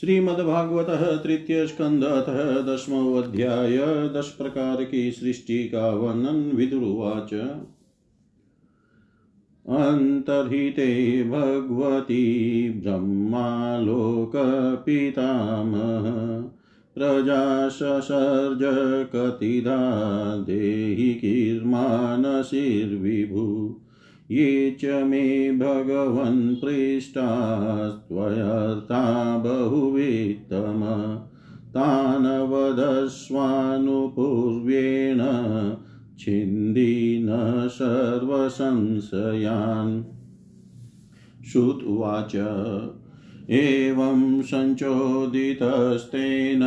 श्रीमद्भागवत तृतीय स्कंद अथ दशमोध्याय दस प्रकार की सृष्टि का वर्णन विदुर्वाच। अन्तर्हिते भगवती ब्रह्मालोकपितामह प्रजा ससर्ज कतिधा देहि कीर्मानशिर्विभु ये च मे भगवन् पृष्टास्त्वयर्था बहुवित्तम। तान् वदस्वानुपूर्व्येण छिन्दी न सर्वसंशयान्। श्रुत उवाच। एवं सञ्चोदितस्तेन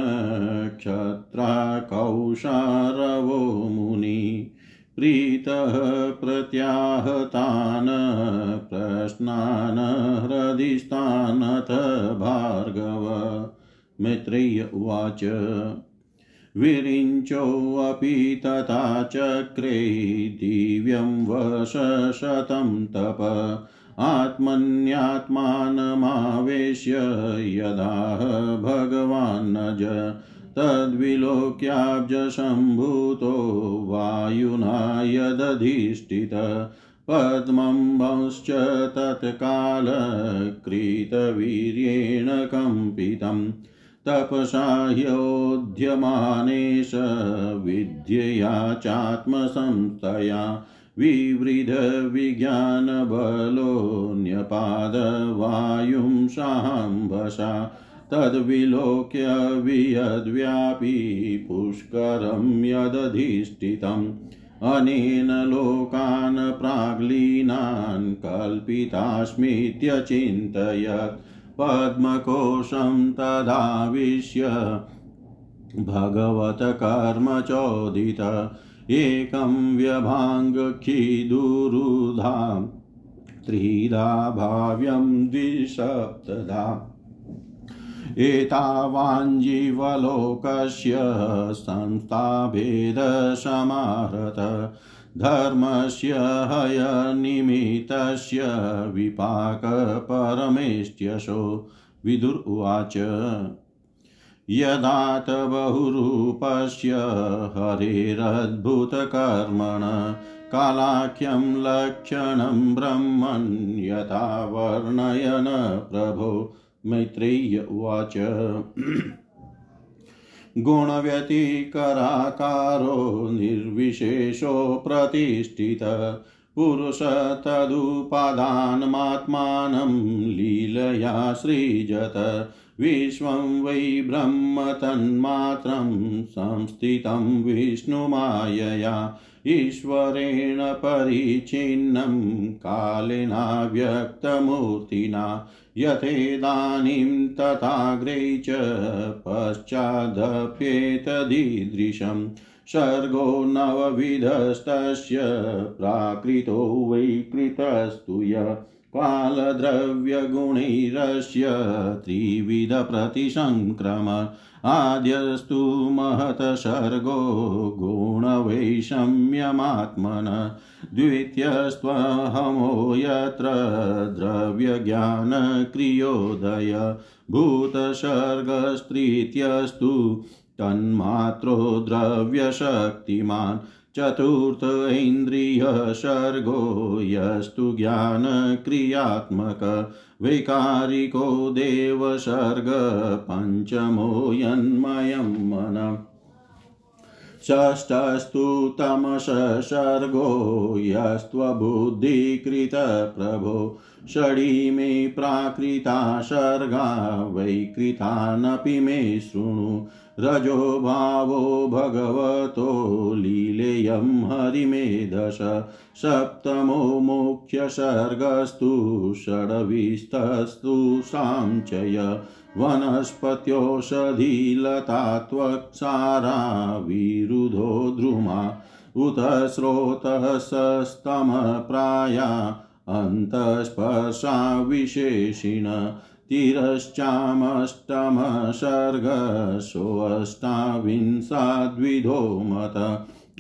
क्षत्रा कौशारवो मुनि। प्रीतः प्रत्याहतान् प्रश्नान् हृदिस्तानथ भार्गव। मैत्रेय्य उवाच। विरिञ्चोऽपि तथा चक्रे दिव्यं वशशतं तप। आत्मन्यात्मानमावेश्य यदा भगवान्नज तद्विलोक्याब्जशम्भूतो वायुना यदधिष्ठित पद्मंश्च तत्कालकृतवीर्येण कम्पितं तपसा ह्योद्यमानेश विद्यया चात्मसंस्थया विवृधविज्ञानबलोऽन्यपादवायुं साम्भसा तद्विलोक्य वियद्व्यापी पुष्करं यदधिष्ठितम्। अनेन लोकान् प्राग्लीनान् कल्पितास्मीत्यचिन्तयत् पद्मकोशं तदाविश्य भगवतकर्मचोदित एकं व्यभाङ्गखिदुरुधां त्रिधा भाव्यं द्विसप्तधा। एतावाञ्जीवलोकस्य संस्थाभेदसमाहृत धर्मस्य हयनिमित्तस्य विपाकपरमेष्ट्यशो, विदुर उवाच। यदात बहुरूपस्य हरेरद्भुतकर्मण, कालाख्यं लक्षणं ब्रह्मन् यथा वर्णयन प्रभो। मैत्रेय्य उवाच। गुणव्यतिकराकारो निर्विशेषो प्रतिष्ठित। पुरुष लीलया सृजत। विश्वं वै ब्रह्म तन्मात्रं संस्थितं विष्णुमायया। ईश्वरेण परिच्छिन्नं कालेनाव्यक्तमूर्तिना। यथेदानीं तथाग्रे च पश्चादप्येतदीदृशं। सर्गो नवविधस्तस्य प्राकृतो वै कृतस्तु य। कालद्रव्यगुणैरस्य त्रिविधप्रतिसङ्क्रम आद्यस्तु महत सर्गो गुणवैषम्यमात्मन। द्वितीयस्त्वहमो यत्र द्रव्यज्ञानक्रियोदय। भूतसर्गस्तृतीयस्तु तन्मात्रो द्रव्यशक्तिमान्। चतुर्थ इन्द्रियसर्गो यस्तु ज्ञानक्रियात्मक वैकारिको देवसर्ग पञ्चमो यन्मयं मनम् षष्ठस्तु तमसर्गो यस्त्वबुद्धिकृतप्रभो षडीमे प्राकृता सर्गा वैकृतानपि मे शृणु। रजो भावो भगवतो लीलेयं हरिमेधस सप्तमो मुख्यसर्गस्तु षड्विस्तस्तु साञ्चय। वनस्पत्योषधीलता त्वक्सारा विरुधो द्रुमा। उत स्रोतः सस्तमप्राया अन्तःस्पर्शा विशेषिण तिरश्चामष्टमसर्गसोऽष्टाविंशाद्विधो मत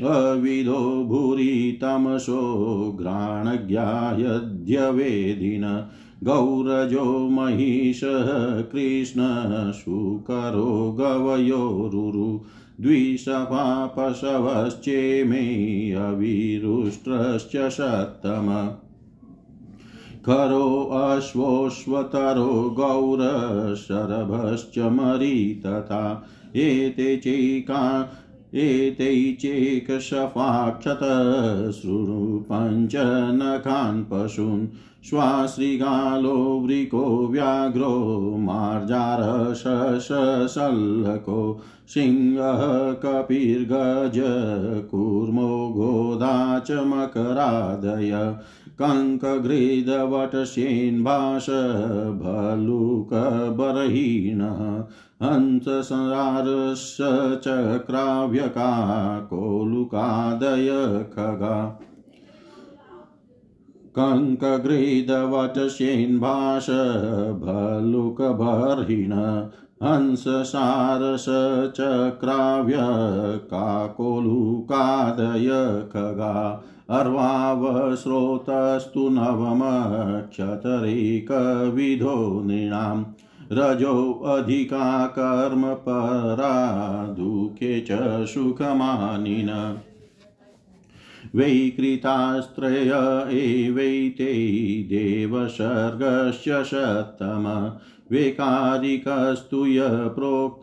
अविधो भूरि तमसो घ्राणज्ञायध्यवेदिन गौरजो महिषः कृष्णशुकरो गवयोरुरु द्विषपा पशवश्चेमे अविरुष्ट्रश्च शतम खरो अश्वोश्वतरो गौरशरभश्च मरी तथा एते चैका एतै चेकशफाक्षत शृणु पञ्चनखान् पशून्। श्वाश्रिगालो वृको व्याघ्रो मार्जारशशल्लको सिंहः कपिर्गज कूर्मो गोदा च मकरादय। कङ्कघृदवटशेन्भाष भलुकबर्हीणः हंससंसारस्य चक्राव्यका कोलुकादय खगा कङ्कगृदवटशेन्भाष भलुकबर्हिण हंससारस चक्राव्यकाकोलुकादय खगा अर्वावस्रोतस्तु नवमक्षतरेकविधो नृणाम्। रजोऽधिका कर्मपरा, दुःखे च सुखमानिन। वैकृतास्त्रय एवैते देवसर्गस्य शतम। वेकारिकस्तु य प्रोक्त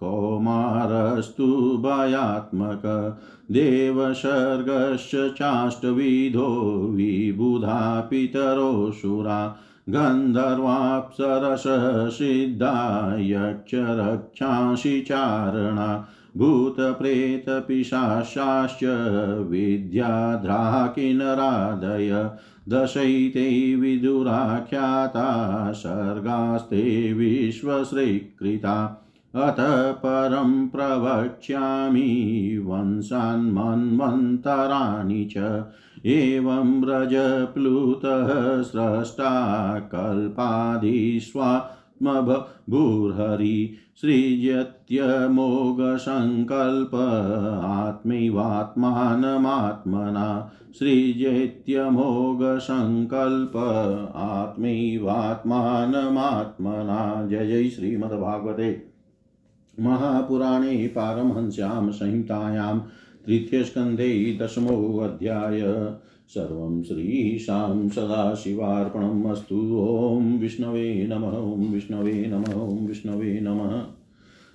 कौमारस्तु भयात्मक। देवसर्गश्च चाष्टविधो विबुधा पितरोऽसुरा गन्धर्वाप्सरससिद्धा यक्षरक्षांसि चारणा। भूतप्रेतपिशाश्च विद्याद्राकिनरादय दशैते विदुराख्याता सर्गास्ते विश्वश्रीकृता अथ परं प्रवक्ष्यामि वंशान्मन्वन्तराणि च। एवं व्रजप्लुतः स्रष्टा कल्पादिष्वात्मभूर्हरि सृजत्यमोघसङ्कल्प आत्मैवात्मानमात्मना सृजेत्यमोघसङ्कल्प आत्मैवात्मानमात्मना। जय जय श्रीमद्भागवते। महापुराणे पारमहंस्यां संहितायां तृतीयस्कन्धे दशमोऽध्याय सर्वं श्रीशां सदाशिवार्पणम् अस्तु। ॐ विष्णवे नमः, ॐ विष्णवे नमः, ॐ विष्णवे नमः।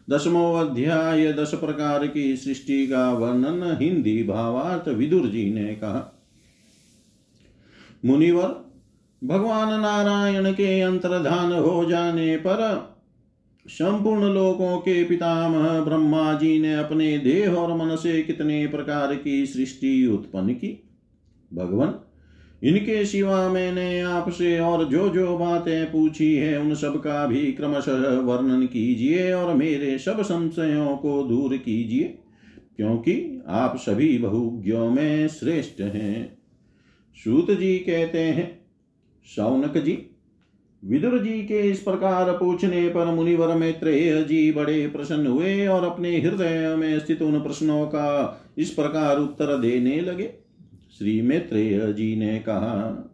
दसमो अध्याय दस प्रकार की सृष्टि का वर्णन हिंदी भावार्थ विदुर जी ने कहा। मुनिवर, भगवान नारायण के अंतर्धान हो जाने पर संपूर्ण लोकों के पितामह ब्रह्मा जी ने अपने देह और मन से कितने प्रकार की सृष्टि उत्पन्न की? भगवान, इनके सिवा मैंने आपसे और जो जो बातें पूछी है, उन सब का भी क्रमशः वर्णन कीजिए और मेरे सब संशयों को दूर कीजिए, क्योंकि आप सभी बहुज्ञों में श्रेष्ठ हैं। सूत जी कहते हैं, शौनक जी, विदुर जी के इस प्रकार पूछने पर मुनिवर मैत्रेय जी बड़े प्रसन्न हुए और अपने हृदय में स्थित उन प्रश्नों का इस प्रकार उत्तर देने लगे। श्री मैत्रेय जी ने कहा,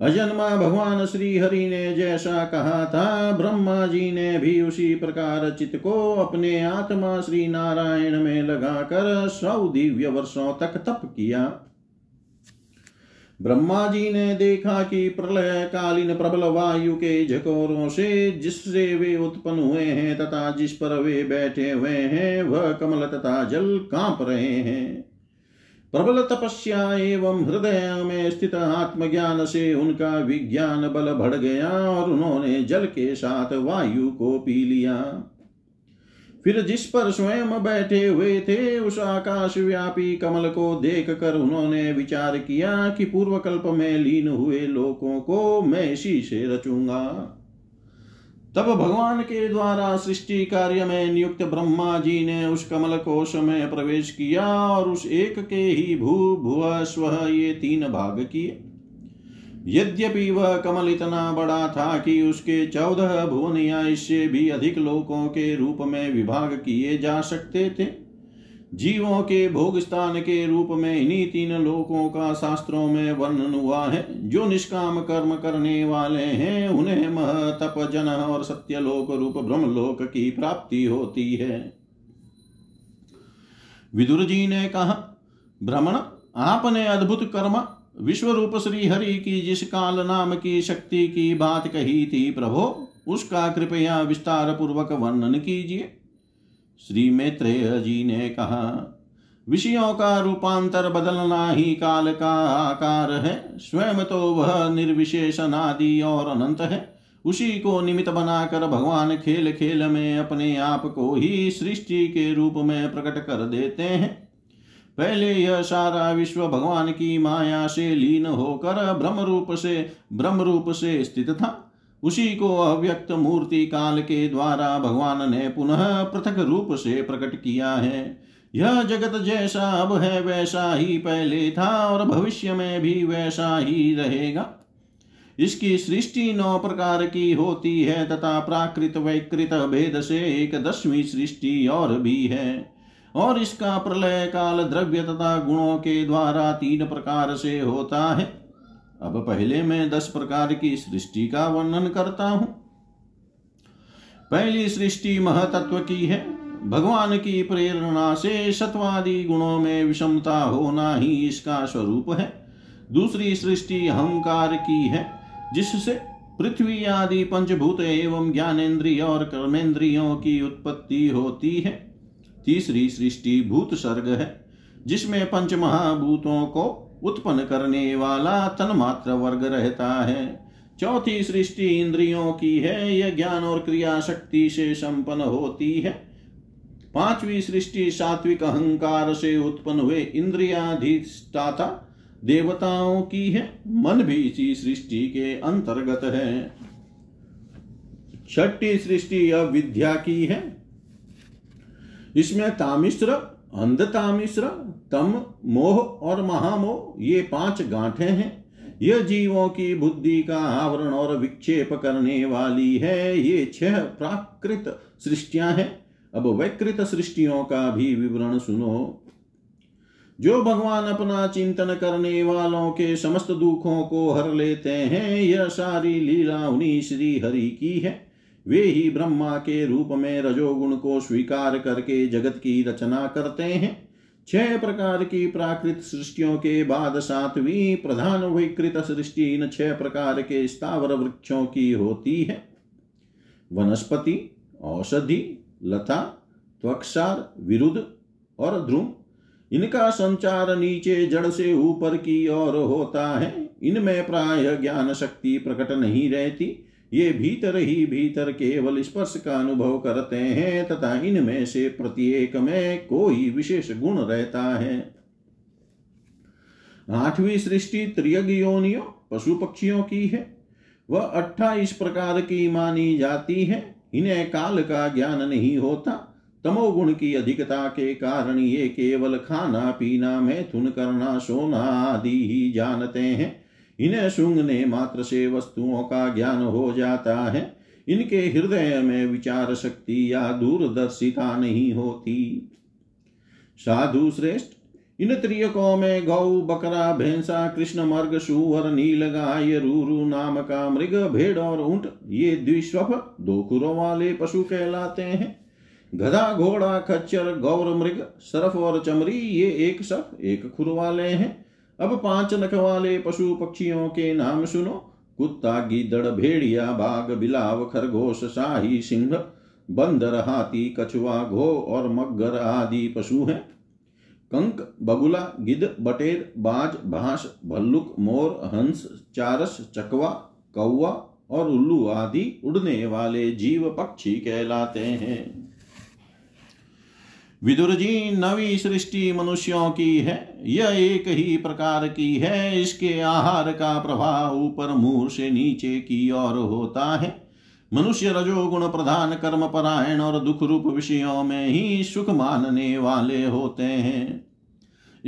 अजन्मा भगवान श्री हरि ने जैसा कहा था ब्रह्मा जी ने भी उसी प्रकार चित को अपने आत्मा श्री नारायण में लगाकर सौ दिव्य वर्षों तक तप किया। ब्रह्मा जी ने देखा कि प्रलय कालीन प्रबल वायु के झकोरों से जिससे वे उत्पन्न हुए हैं तथा जिस पर वे बैठे हुए हैं, वह कमल तथा जल काँप रहे हैं। प्रबल तपस्या एवं हृदय में स्थित आत्मज्ञान से उनका विज्ञान बल बढ़ गया और उन्होंने जल के साथ वायु को पी लिया। फिर जिस पर स्वयं बैठे हुए थे, उस आकाश व्यापी कमल को देख कर उन्होंने विचार किया कि पूर्व कल्प में लीन हुए लोगों को मैं इसी से रचूँगा। तब भगवान के द्वारा सृष्टि कार्य में नियुक्त ब्रह्मा जी ने उस कमल कोश में प्रवेश किया और उस एक के ही भू भुव स्व ये तीन भाग किए। यद्यपि वह कमल इतना बड़ा था कि उसके चौदह भुवन या इससे भी अधिक लोकों के रूप में विभाग किए जा सकते थे। जीवों के भोग स्थान के रूप में इन्हीं तीन लोकों का शास्त्रों में वर्णन हुआ है, जो निष्काम कर्म करने वाले हैं, उन्हें मह तप जन और सत्यलोक रूप ब्रह्मलोक की प्राप्ति होती है। विदुर जी ने कहा भ्रमण आपने अद्भुत कर्म विश्व रूप श्री हरि की जिस काल नाम की शक्ति की बात कही थी प्रभो, उसका कृपया विस्तार पूर्वक वर्णन कीजिए। श्री मैत्रेय जी ने कहा, विषयों का रूपांतर बदलना ही काल का आकार है। स्वयं तो वह निर्विशेषनादि और अनंत है। उसी को निमित्त बनाकर भगवान खेल खेल में अपने आप को ही सृष्टि के रूप में प्रकट कर देते हैं। पहले यह सारा विश्व भगवान की माया से लीन होकर ब्रह्म रूप से ब्रह्म रूप से स्थित था। उसी को अव्यक्त मूर्ति काल के द्वारा भगवान ने पुनः पृथक रूप से प्रकट किया है। यह जगत जैसा अब है, वैसा ही पहले था और भविष्य में भी वैसा ही रहेगा। इसकी सृष्टि नौ प्रकार की होती है तथा प्राकृत वैकृत भेद से एक दसवीं सृष्टि और भी है। और इसका प्रलय काल द्रव्य तथा गुणों के द्वारा तीन प्रकार से होता है। अब पहले मैं दस प्रकार की सृष्टि का वर्णन करता हूँ। पहली सृष्टि महतत्व की है। भगवान की प्रेरणा से सत्वादि गुणों में विषमता होना ही इसका स्वरूप है। दूसरी सृष्टि अहंकार की है, जिससे पृथ्वी आदि पंचभूत एवं ज्ञानेन्द्रिय और कर्मेंद्रियों की उत्पत्ति होती है। तीसरी सृष्टि भूत सर्ग है, जिसमें पंच महाभूतों को उत्पन्न करने वाला तन्मात्र वर्ग रहता है। चौथी सृष्टि इंद्रियों की है, यह ज्ञान और क्रिया शक्ति से संपन्न होती है। पांचवी सृष्टि सात्विक अहंकार से उत्पन्न हुए इंद्रियाधिष्ठाता देवताओं की है। मन भी इसी सृष्टि के अंतर्गत है। छठी सृष्टि अविद्या की है। इसमें तामिश्र अंधता मिश्र तम, मोह और महामोह, ये पाँच गांठे हैं। यह जीवों की बुद्धि का आवरण और विक्षेप करने वाली है। ये छह प्राकृत सृष्टियाँ हैं। अब वैकृत सृष्टियों का भी विवरण सुनो। जो भगवान अपना चिंतन करने वालों के समस्त दुखों को हर लेते हैं, यह सारी लीला उन्हीं श्री हरि की है। वे ही ब्रह्मा के रूप में रजोगुण को स्वीकार करके जगत की रचना करते हैं। छह प्रकार की प्राकृत सृष्टियों के बाद सातवीं प्रधान विकृत सृष्टि इन छह प्रकार के स्थावर वृक्षों की होती है। वनस्पति, औषधि, लता त्वक्षार विरुद्ध और ध्रुम। इनका संचार नीचे जड़ से ऊपर की ओर होता है। इनमें प्राय ज्ञान शक्ति प्रकट नहीं रहती। ये भीतर ही भीतर केवल स्पर्श का अनुभव करते हैं, तथा इनमें से प्रत्येक में कोई विशेष गुण रहता है। आठवीं सृष्टि त्रियग पशु पक्षियों की है। वह अट्ठाईस प्रकार की मानी जाती है। इन्हें काल का ज्ञान नहीं होता। तमोगुण की अधिकता के कारण ये केवल खाना, पीना, मैथुन, करना, सोना आदि ही जानते हैं। इन्हें सूंघने मात्र से वस्तुओं का ज्ञान हो जाता है। इनके हृदय में विचार शक्ति या दूरदर्शिता नहीं होती। साधु श्रेष्ठ, इन त्रियकों में गौ, बकरा, भैंसा, कृष्ण मर्ग सुवर नील गाय, रूरु नाम का मृग, भेड़ और ऊँट, ये द्विस्वप, दो खुरों वाले पशु कहलाते हैं। गधा, घोड़ा, खच्चर, गौर मृग, सरफ और चमरी ये एक सफ एक खुर वाले हैं। अब पाँच नख वाले पशु पक्षियों के नाम सुनो। कुत्ता, गिदड़, भेड़िया, बाघ, बिलाव, खरगोश, शाही, सिंह, बंदर, हाथी, कछुआ घो और मगर आदि पशु हैं। कंक, बगुला गिद बटेर, बाज, भास, भल्लुक, मोर, हंस, चारस, चकवा, कौवा और उल्लू आदि उड़ने वाले जीव पक्षी कहलाते हैं। विदुर जी नवी सृष्टि मनुष्यों की है। यह एक ही प्रकार की है। इसके आहार का प्रभाव ऊपर मुँह से नीचे की ओर होता है। मनुष्य रजोगुण प्रधान कर्म परायण और दुख रूप विषयों में ही सुख मानने वाले होते हैं।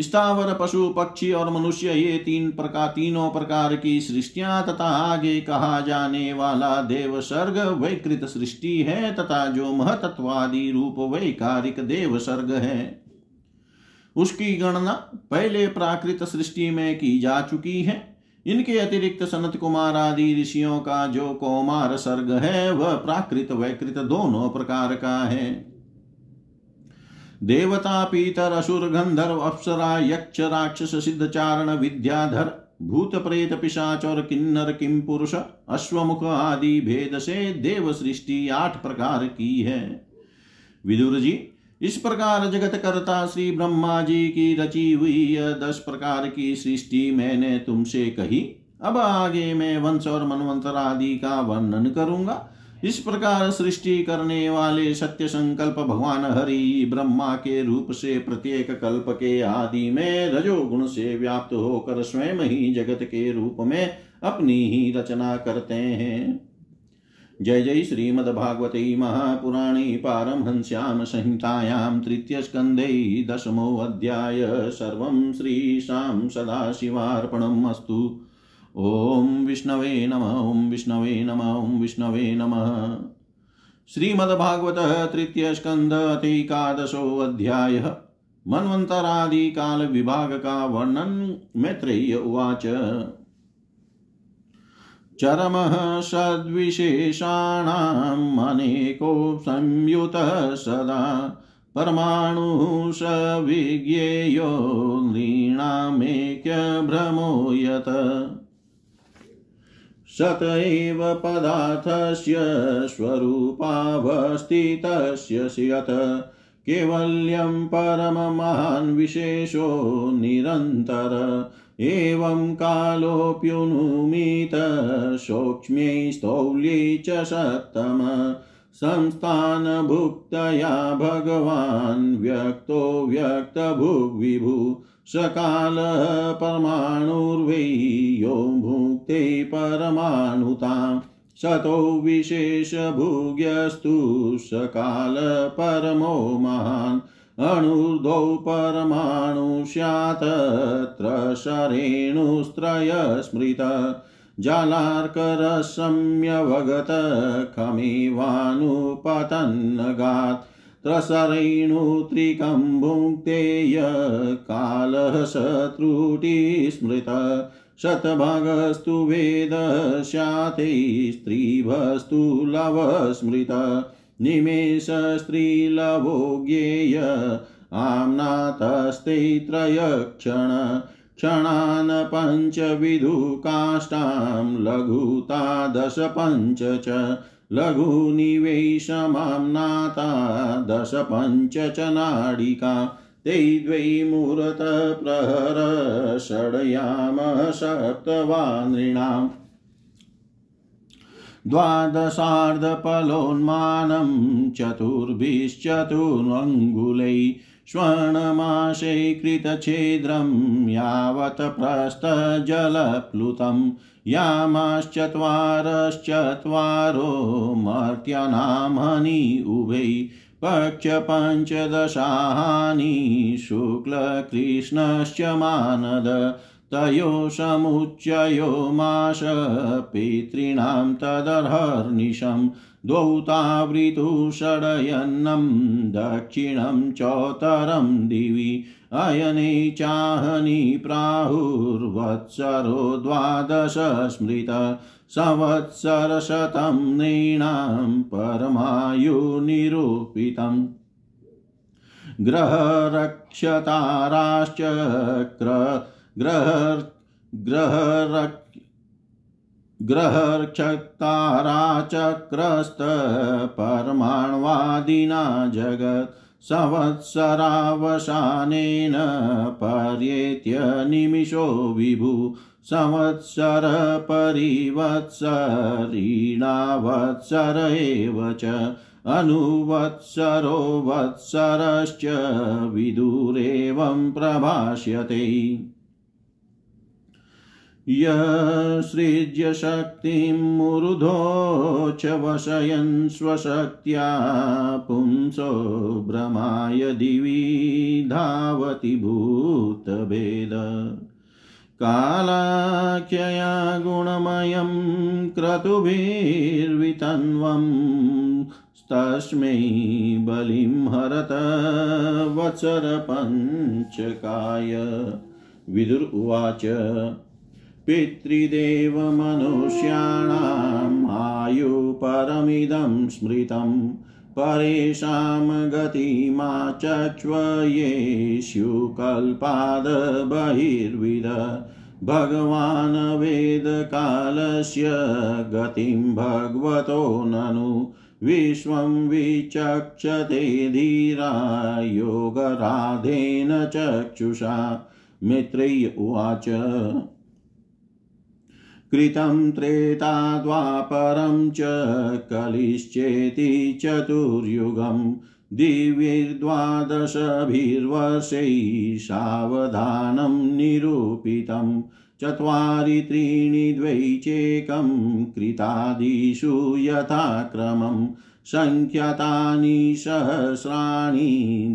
स्थावर पशु, पक्षी और मनुष्य, ये तीन प्रकार, तीनों प्रकार की सृष्टियाँ तथा आगे कहा जाने वाला देव सर्ग वैकृत सृष्टि है तथा जो महतत्वादि रूप वैकारिक देव सर्ग है। उसकी गणना पहले प्राकृत सृष्टि में की जा चुकी है। इनके अतिरिक्त सनत कुमार आदि ऋषियों का जो कौमार सर्ग है, वह प्राकृत वैकृत दोनों प्रकार का है। देवता पीतर असुर गंधर्व अप्सरा यक्ष राक्षस सिद्ध चारण विद्याधर भूत प्रेत पिशाच और किन्नर किम पुरुष अश्वमुख आदि भेद से देव सृष्टि आठ प्रकार की है। विदुर जी, इस प्रकार जगत करता श्री ब्रह्मा जी की रची हुई यह दस प्रकार की सृष्टि मैंने तुमसे कही। अब आगे मैं वंश और मनवंतर आदि का वर्णन करूँगा। इस प्रकार सृष्टि करने वाले सत्य संकल्प भगवान हरि ब्रह्मा के रूप से प्रत्येक कल्प के आदि में रजोगुण से व्याप्त होकर स्वयं ही जगत के रूप में अपनी ही रचना करते हैं। जय जय श्रीमद्भागवते महापुराणे पारमहंस्यां संहितायां तृतीय तृतीयस्कन्धे दशमोऽध्याय सर्वं श्रीशां अस्तु। ॐ विष्णवे नम ॐ विष्णवे नम ॐ विष्णवे नमः। श्रीमद्भागवत तृतीयस्कन्ध अथैकादशोऽध्यायः मन्वन्तरादिकाल विभाग का वर्णन, मैत्रेय उवाच। चरमः सद्विशेषाणाम् अनेको संयुतः सदा परमाणुष विज्ञेयो नृणामेक्यभ्रमो यत्। सत एव पदार्थस्य स्वरूपावस्थितस्य यत् केवल्यं परममहान् विशेषो निरन्तर। एवं कालोऽप्युनुमीत सौक्ष्म्यै स्थौल्यै च सत्तम। संस्थानभुक्तया भगवान् व्यक्तो व्यक्तभुग्विभु। सकालः परमाणुर्वै यो भुक्ते परमाणुताम् सतो विशेषभुग्यस्तु सकाल परमो महान्। अणुर्धौ परमाणु स्यात्त्र शरेणुस्त्रय स्मृत जालार्करसम्यवगत खमेवानुपतन्नगात्। त्रसरेणुत्रिकं भुङ्क्तेय कालः शत्रुटिस्मृत शतभागस्तु वेद स्याते स्त्रीभस्तु लवस्मृत निमेषस्त्रीलवो ज्ञेय आम्नातस्ते त्रयक्षण क्षणान् पञ्चविधुकाष्ठां लघुता दश पञ्च च। लघुनिवेशमाम्नाता दश पञ्च च नाडिका ते द्वै मुहूर्तप्रहर षड्याम सप्तवानृणाम् द्वादशार्धफलोन्मानं चतुर्भिश्चतुरङ्गुलै स्वर्णमाशे कृतछेद्रं यावत् प्रस्थजलप्लुतं यामाश्चत्वारश्चत्वारो मर्त्यानामनि उभै पक्षपञ्चदशानि शुक्लकृष्णश्च मानद तयो समुच्चयो माश पितॄणां तदर्हर्निशम् द्वौ तावृतु षडयन्नं, दक्षिणं चोत्तरं दिवि। अयने चाहनि प्राहुर्वत्सरो द्वादश स्मृत। संवत्सरशतं नृणां परमायुनिरूपितम्। ग्रहरक्षताराश्चक्र ग्रहर् ग्रहरक् ग्रहर्क्षताराचक्रस्तपरमाण्वादिना जगत् संवत्सरावसानेन पर्येत्य निमिषो विभु संवत्सरपरिवत्सरीणावत्सर एव च अनुवत्सरो वत्सरश्च विदुरेवं प्रभाष्यते। यसृज्य शक्तिं मुरुधोच वशयन् स्वशक्त्या पुंसो भ्रमाय दिवि धावति भूतभेद। कालाख्यया गुणमयं क्रतुभिर्वितन्वं तस्मै बलिं हरत वत्सरपञ्चकाय विदुर उवाच। पितृदेवमनुष्याणाम् आयुपरमिदं स्मृतं परेषां गतिमा चक्ष्वयेष्युकल्पादबहिर्विद भगवान् वेदकालस्य गतिं भगवतो ननु विश्वं विचक्षते धीरा योगराधेन चक्षुषा। मित्रैय उवाच। कृतं त्रेता द्वापरं च कलिश्चेति चतुर्युगं दिव्यैर्द्वादशभिर्वर्षैः सावधानं निरूपितं चत्वारि त्रीणि द्वै चेकं कृतादिषु यथाक्रमं सङ्ख्यातानि सहस्राणि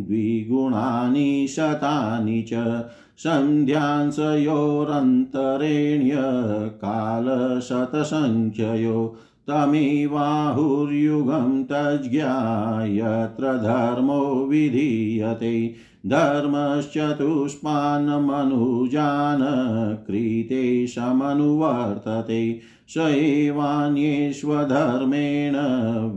द्विगुणानि शतानि च सन्ध्यांशयोरन्तरेण्य कालशतसङ्ख्ययो तमेवाहुर्युगं तज्ज्ञा यत्र धर्मो विधीयते धर्मश्चतुष्पान्मनुजान कृते समनुवर्तते स एवान्येष्वधर्मेण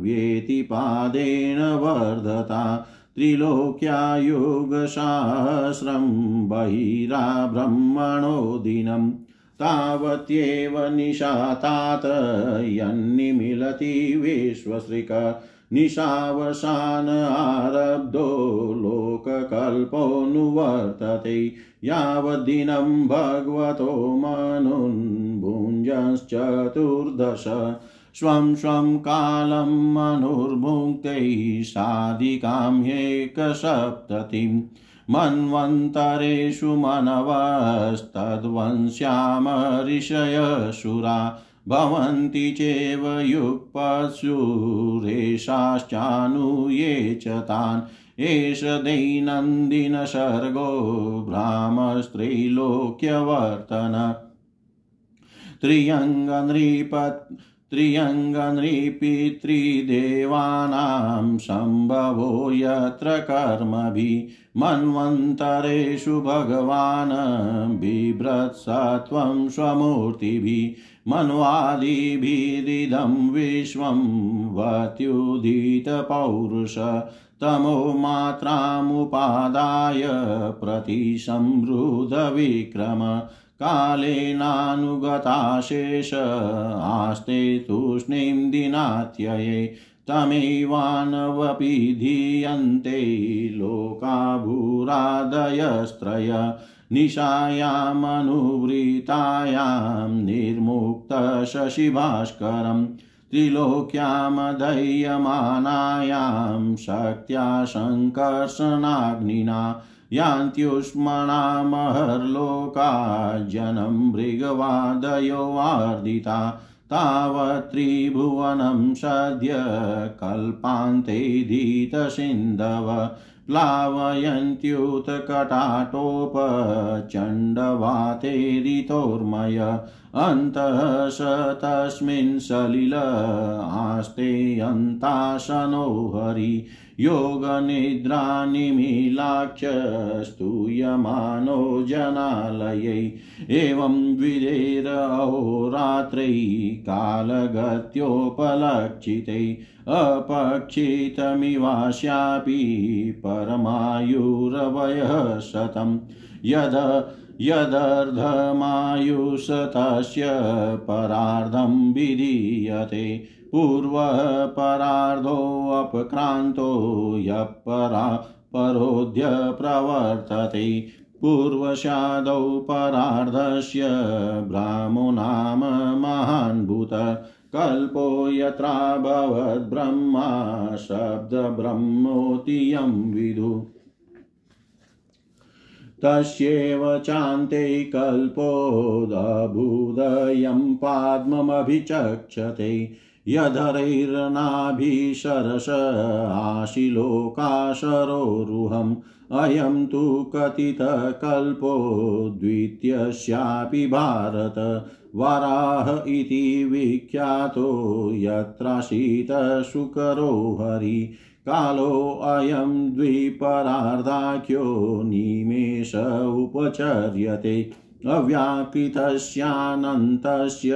व्यतिपादेन वर्धता। त्रिलोक्यायुगसहस्रं बहिराब्रह्मणो दिनं तावत्येव निशातात यन्निमिलति विश्वसृक निशावसान आरब्धो लोककल्पोऽनुवर्तते यावद्दिनं भगवतो मनुन्भुञ्जश्चतुर्दश स्वं स्वं कालं मनुर्भुङ्क्तैः साधिकां ह्येकसप्ततिं मन्वन्तरेषु मनवस्तद्वंश्याम ऋषयशुरा भवन्ति चैव युक्पशुरेषाश्चानुये च तान्। एष दैनन्दिनसर्गो भ्रामस्त्रैलोक्यवर्तन त्र्यङ्गनृपत् त्र्यङ्गनृपितृदेवानां सम्भवो यत्र कर्मभिः मन्वन्तरेषु भगवान् बिभ्रत्सत्वं स्वमूर्तिभिः मन्वादिभिरिदं विश्वं वत्युदितपौरुष तमो मात्रामुपादाय प्रतिसंरुधविक्रम कालेनानुगताशेष आस्ते तूष्णीं दिनात्यये तमेवानवपि धीयन्ते लोका भूरादयस्त्रय निशायामनुवृतायां निर्मुक्तशशिभास्करम् त्रिलोक्यां दह्यमानायां शक्त्या सङ्कर्षणाग्निना यान्त्युष्मणामहर्लोका जनं मृगवादयो वार्दिता तावत् त्रिभुवनं सद्य कल्पान्तेधीतसिन्धव प्लावयन्त्युत्कटाटोपचण्डवातेरितोर्मय अन्तः स तस्मिन् सलिल आस्ते अन्ताशनो हरि योगनिद्रानिमीलाक्षस्तूयमानो जनालयै। एवं द्विधेरहोरात्रै कालगत्योपलक्षिते। अपक्षितमिवास्यापि परमायुरवयः शतं यद यदर्धमायुष तस्य परार्धं विधीयते। पूर्वः परार्धोऽपक्रान्तो यः परा परोध्य प्रवर्तते। पूर्वशादौ परार्धस्य भ्रामो नाम महान्भूत कल्पो यत्राभवद्ब्रह्मा शब्दब्रह्मोतियं विदु। तस्यैव चान्ते कल्पोदभूदयं पाद्ममभिचक्षते। यधरैर्नाभिशरस आशिलोकाशरोरुहम्। अयं तु कथितकल्पो द्वितीयस्यापि भारत। वाराह इति विख्यातो यत्राशीतशुकरो हरि कालोऽयं द्विपरार्धाख्यो निमेष उपचर्यते। अव्याकृतस्यानन्तस्य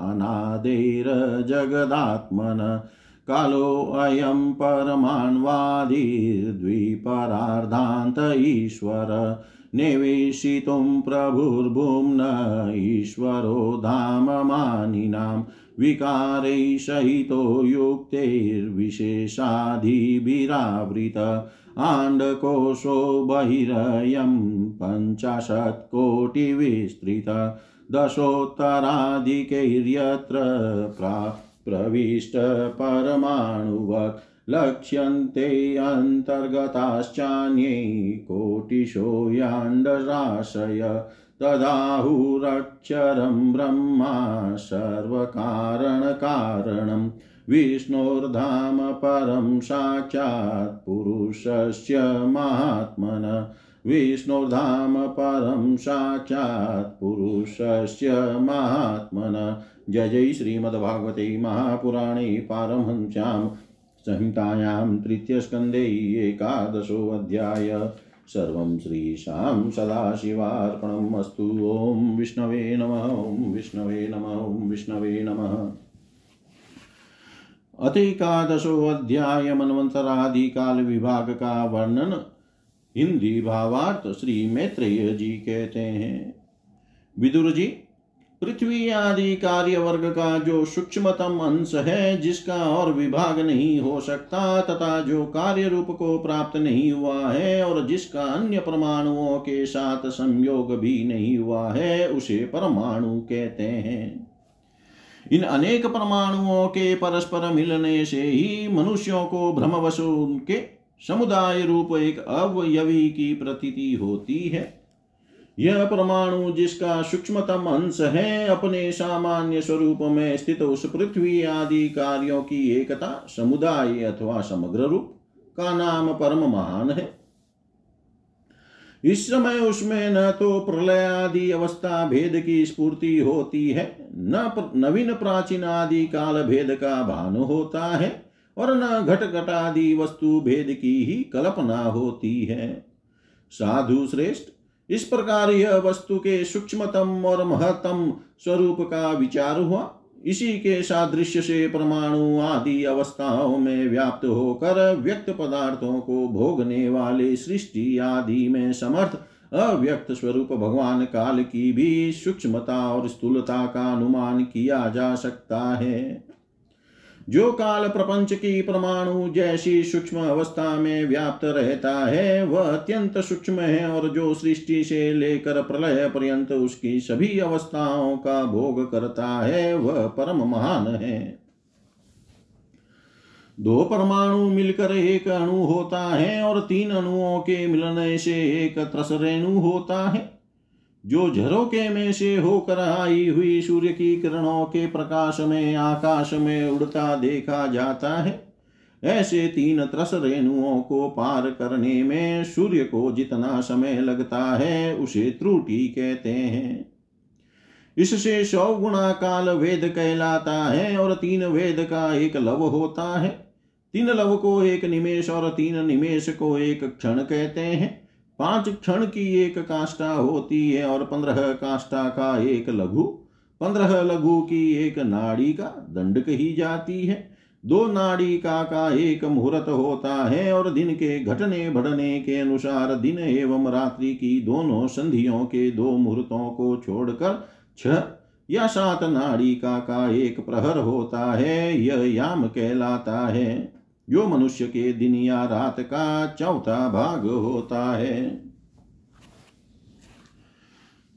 अनादेर्जगदात्मन। कालोऽयं परमान्वादिर्द्विपरार्धान्त ईश्वर। निवेशितुं प्रभुर्भुम्न ईश्वरो धाममानिनां विकारैः सहितो युक्तैर्विशेषाधिभिरावृत। आण्डकोशो बहिरयं पञ्चाशत्कोटिविस्तृत दशोत्तराधिकैर्यत्र प्रा प्रविष्टपरमाणुवत् लक्ष्यन्ते अन्तर्गताश्चान्ये कोटिशो याण्डराशय तदाहुरक्षरं ब्रह्मा सर्वकारणकारणं विष्णोर्धाम परं साक्षात् पुरुषस्य महात्मन। विष्णोर्धाम परं साक्षात् पुरुषस्य महात्मन। जय जय श्रीमद्भागवते महापुराणे पारमहंस्यां संहितायां तृतीयस्कन्धे एकादशोऽध्याय। सर्वं श्रीशां सदाशिवार्पणम् अस्तु। ॐ विष्णवे नमः, ॐ विष्णवे नमः, ॐ विष्णवे नमः। अतिकादशोऽध्याय मनवंतरादि काल विभाग का वर्णन हिंदी भावार्थ श्री मैत्रेय जी कहते हैं विदुर जी पृथ्वी आदि कार्य वर्ग का जो सूक्ष्मतम अंश है, जिसका और विभाग नहीं हो सकता, तथा जो कार्य रूप को प्राप्त नहीं हुआ है, और जिसका अन्य परमाणुओं के साथ संयोग भी नहीं हुआ है, उसे परमाणु कहते हैं। इन अनेक परमाणुओं के परस्पर मिलने से ही मनुष्यों को भ्रमवश उनके समुदाय रूप एक अवयवी की प्रतीति होती है। यह परमाणु जिसका सूक्ष्मतम अंश है, अपने सामान्य स्वरूप में स्थित उस पृथ्वी आदि कार्यों की एकता समुदाय अथवा समग्र रूप का नाम परम महान है। इस समय उसमें न तो प्रलय आदि अवस्था भेद की स्फूर्ति होती है। न नवीन प्राचीन आदि काल भेद का भान होता है और न घट घटादि वस्तु भेद की ही कल्पना होती है। साधु श्रेष्ठ, इस प्रकार यह वस्तु के सूक्ष्मतम और महत्तम स्वरूप का विचार हुआ। इसी के सादृश्य से परमाणु आदि अवस्थाओं में व्याप्त होकर व्यक्त पदार्थों को भोगने वाले सृष्टि आदि में समर्थ, अव्यक्त स्वरूप भगवान काल की भी सूक्ष्मता और स्थूलता का अनुमान किया जा सकता है। जो काल प्रपंच की परमाणु जैसी सूक्ष्म अवस्था में व्याप्त रहता है, वह अत्यंत सूक्ष्म है और जो सृष्टि से लेकर प्रलय पर्यंत उसकी सभी अवस्थाओं का भोग करता है, वह परम महान है। दो परमाणु मिलकर एक अणु होता है और तीन अणुओं के मिलने से एक त्रस रेणु होता है। जो झरोके में से होकर आई हुई सूर्य की किरणों के प्रकाश में, आकाश में उड़ता देखा जाता है। ऐसे तीन त्रस रेणुओं को पार करने में सूर्य को जितना समय लगता है, उसे त्रुटि कहते हैं। इससे सौ गुणा काल वेद कहलाता है और तीन वेद का एक लव होता है। तीन लव को एक निमेश और तीन निमेश को एक क्षण कहते हैं। पाँच क्षण की एक काष्ठा होती है और पंद्रह काष्ठा का एक लघु, पंद्रह लघु की एक नाड़ी का दंड कही जाती है। दो नाड़ी का का एक मुहूर्त होता है और दिन के घटने बढ़ने के अनुसार दिन एवं रात्रि की दोनों संधियों के दो मुहूर्तों को छोड़कर छह या सात नाड़ी का का एक प्रहर होता है, यह याम कहलाता है। जो मनुष्य के दिन या रात का चौथा भाग होता है।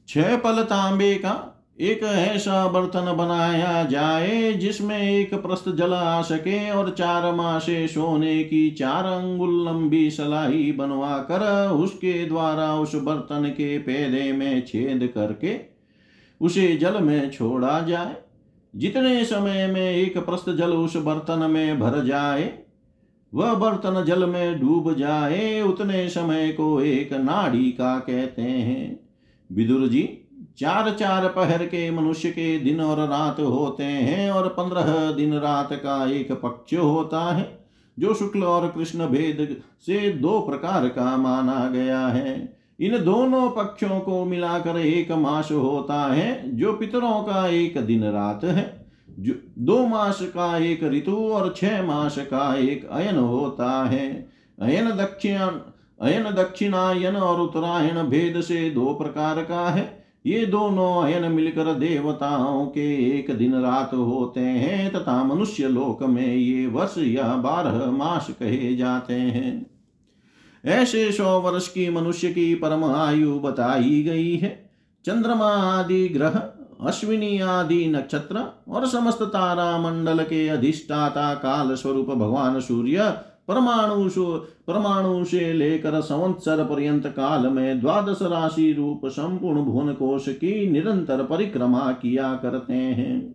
छह पल तांबे का एक ऐसा बर्तन बनाया जाए, जिसमें एक प्रस्त जल आ सके और चार मासे सोने की चार अंगुल लंबी सलाही बनवा कर उसके द्वारा उस बर्तन के पेदे में छेद करके उसे जल में छोड़ा जाए। जितने समय में एक प्रस्त जल उस बर्तन में भर जाए वह बर्तन जल में डूब जाए, उतने समय को एक नाड़ी का कहते हैं। विदुर जी, चार चार पहर के मनुष्य के दिन और रात होते हैं और पंद्रह दिन रात का एक पक्ष होता है, जो शुक्ल और कृष्ण भेद से दो प्रकार का माना गया है। इन दोनों पक्षों को मिलाकर एक मास होता है, जो पितरों का एक दिन रात है। दो मास का एक ऋतु और छह मास का एक अयन होता है। अयन दक्षिण, अयन दक्षिणायन और उत्तरायण भेद से दो प्रकार का है। ये दोनों अयन मिलकर देवताओं के एक दिन रात होते हैं तथा मनुष्य लोक में ये वर्ष या बारह मास कहे जाते हैं। ऐसे सौ वर्ष की मनुष्य की परम आयु बताई गई है। चंद्रमा आदि ग्रह अश्विनी आदि नक्षत्र और समस्त तारा मंडल के अधिष्ठाता काल स्वरूप भगवान सूर्य परमाणु परमाणु से लेकर संवत्सर पर्यंत काल में द्वादश राशि रूप संपूर्ण भुवन कोश की निरंतर परिक्रमा किया करते हैं।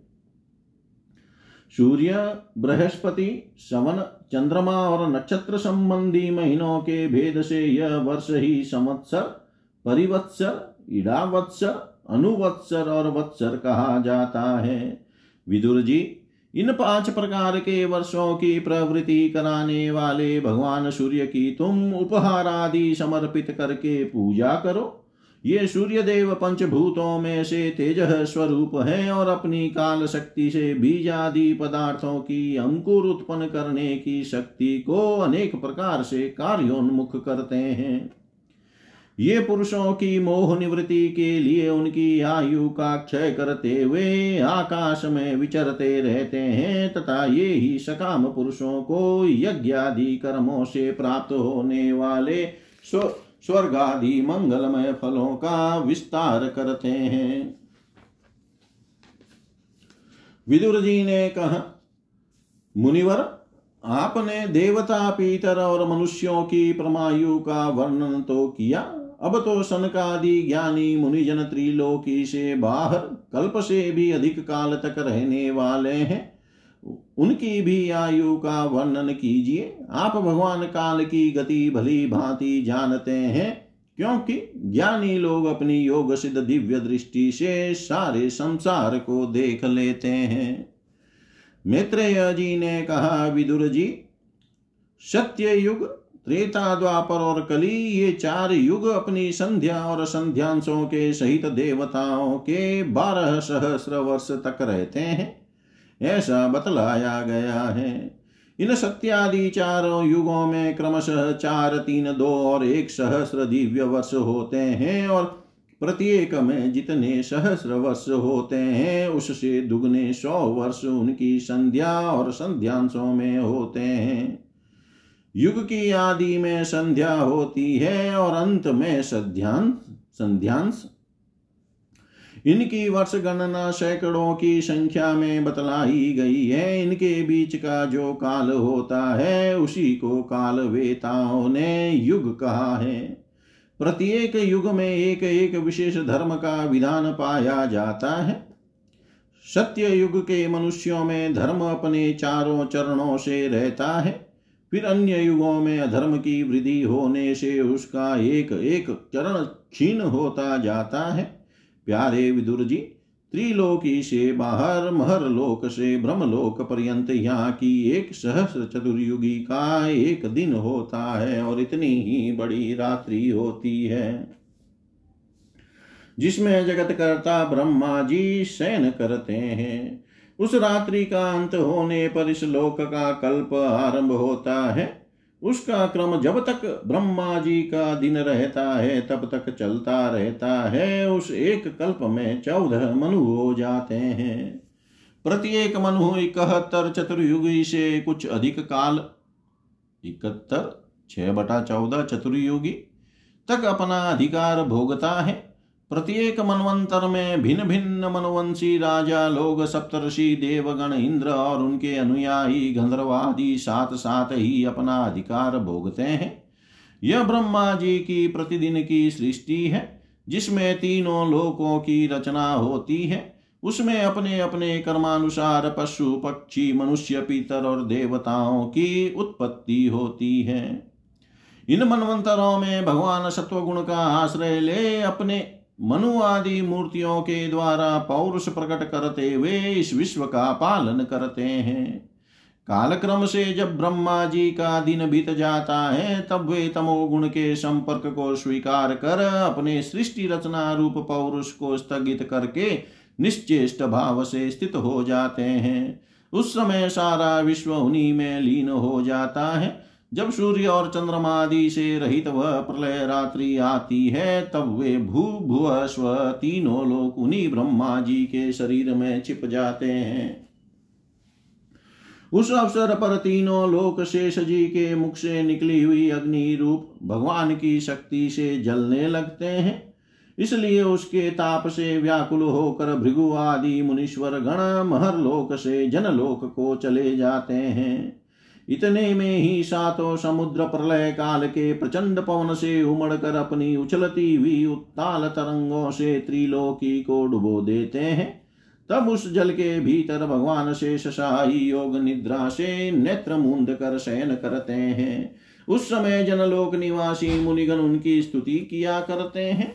सूर्य, बृहस्पति, शवन, चंद्रमा और नक्षत्र संबंधी महीनों के भेद से यह वर्ष ही संवत्सर परिवत्सर, इडावत्सर अनुवत्सर और वत्सर कहा जाता है। विदुर जी, इन पाँच प्रकार के वर्षों की प्रवृत्ति कराने वाले भगवान सूर्य की तुम उपहार आदि समर्पित करके पूजा करो। ये सूर्य देव पंचभूतों में से तेज स्वरूप है और अपनी काल शक्ति से बीज आदि पदार्थों की अंकुर उत्पन्न करने की शक्ति को अनेक प्रकार से कार्योन्मुख करते हैं। ये पुरुषों की मोह निवृत्ति के लिए उनकी आयु का क्षय करते हुए आकाश में विचरते रहते हैं तथा ये ही सकाम पुरुषों को यज्ञ आदि कर्मों से प्राप्त होने वाले स्वर्ग आदि मंगलमय फलों का विस्तार करते हैं। विदुर जी ने कहा, मुनिवर, आपने देवता पीतर और मनुष्यों की परमायु का वर्णन तो किया अब तो सनकादि ज्ञानी मुनिजन त्रिलोकी से बाहर कल्प से भी अधिक काल तक रहने वाले हैं। उनकी भी आयु का वर्णन कीजिए। आप भगवान काल की गति भली भांति जानते हैं, क्योंकि ज्ञानी लोग अपनी योग सिद्ध दिव्य दृष्टि से सारे संसार को देख लेते हैं। मित्रेय जी ने कहा, विदुर जी सत्य युग त्रेता द्वापर और कली, ये चार युग अपनी संध्या और संध्यांशों के सहित देवताओं के बारह सहस्र वर्ष तक रहते हैं। ऐसा बतलाया गया है। इन सत्यादि चारों युगों में क्रमशः चार, तीन, दो और एक सहस्र दिव्य वर्ष होते हैं और प्रत्येक में जितने सहस्र वर्ष होते हैं, उससे दुगने सौ वर्ष उनकी संध्या और संध्यांशों में होते हैं। युग की आदि में संध्या होती है और अंत में संध्यांश संध्यांश। इनकी वर्ष गणना सैकड़ों की संख्या में बतलाई गई है। इनके बीच का जो काल होता है, उसी को काल वेताओं ने युग कहा है। प्रत्येक युग में एक एक विशेष धर्म का विधान पाया जाता है। सत्य युग के मनुष्यों में धर्म अपने चारों चरणों से रहता है। फिर अन्य युगों में अधर्म की वृद्धि होने से उसका एक एक चरण क्षीण होता जाता है। प्यारे विदुर जी, त्रिलोकी से बाहर महर लोक से ब्रह्मलोक पर्यंत यहाँ की एक सहस्र चतुर्युगी का एक दिन होता है और इतनी ही बड़ी रात्रि होती है, जिसमें जगत करता ब्रह्मा जी शयन करते हैं। उस रात्रि का अंत होने पर इस लोक का कल्प आरंभ होता है। उसका क्रम जब तक ब्रह्मा जी का दिन रहता है, तब तक चलता रहता है। उस एक कल्प में चौदह मनु हो जाते हैं। प्रत्येक मनु इकहत्तर चतुर्युगी से कुछ अधिक काल, इकहत्तर, छह बटा चौदह चतुर्युगी तक अपना अधिकार भोगता है। प्रत्येक मनवंतर में भिन्न भिन्न मनवंशी राजा, लोग, सप्तर्षि, देवगण, इंद्र और उनके अनुयायी, गंधर्वादि साथ साथ ही अपना अधिकार भोगते हैं। यह ब्रह्मा जी की प्रतिदिन की सृष्टि है, जिसमें तीनों लोकों की रचना होती है। उसमें अपने अपने कर्मानुसार पशु, पक्षी, मनुष्य, पीतर और देवताओं की उत्पत्ति होती है। इन मनवंतरों में भगवान सत्वगुण का आश्रय ले अपने मनु आदि मूर्तियों के द्वारा पौरुष प्रकट करते हुए इस विश्व का पालन करते हैं। कालक्रम से जब ब्रह्मा जी का दिन बीत जाता है, तब वे तमोगुण के संपर्क को स्वीकार कर अपने सृष्टि रचना रूप पौरुष को स्थगित करके निश्चेष्ट भाव से स्थित हो जाते हैं। उस समय सारा विश्व उन्हीं में लीन हो जाता है। जब सूर्य और चंद्रमादि से रहित वह प्रलय रात्रि आती है, तब वे भू भुव स्व तीनों लोग उन्हीं ब्रह्मा जी के शरीर में छिप जाते हैं। उस अवसर पर तीनों लोक शेष जी के मुख से निकली हुई अग्नि रूप भगवान की शक्ति से जलने लगते हैं। इसलिए उसके ताप से व्याकुल होकर भृगु आदि मुनीश्वर गण महर लोक से जनलोक को चले जाते हैं। इतने में ही सातों समुद्र प्रलय काल के प्रचंड पवन से उमड़ कर अपनी उछलती हुई उत्ताल तरंगों से त्रिलोकी को डुबो देते हैं। तब उस जल के भीतर भगवान शेष शाही योग निद्रा से नेत्र मुंद कर शयन करते हैं। उस समय जनलोक निवासी मुनिगण उनकी स्तुति किया करते हैं।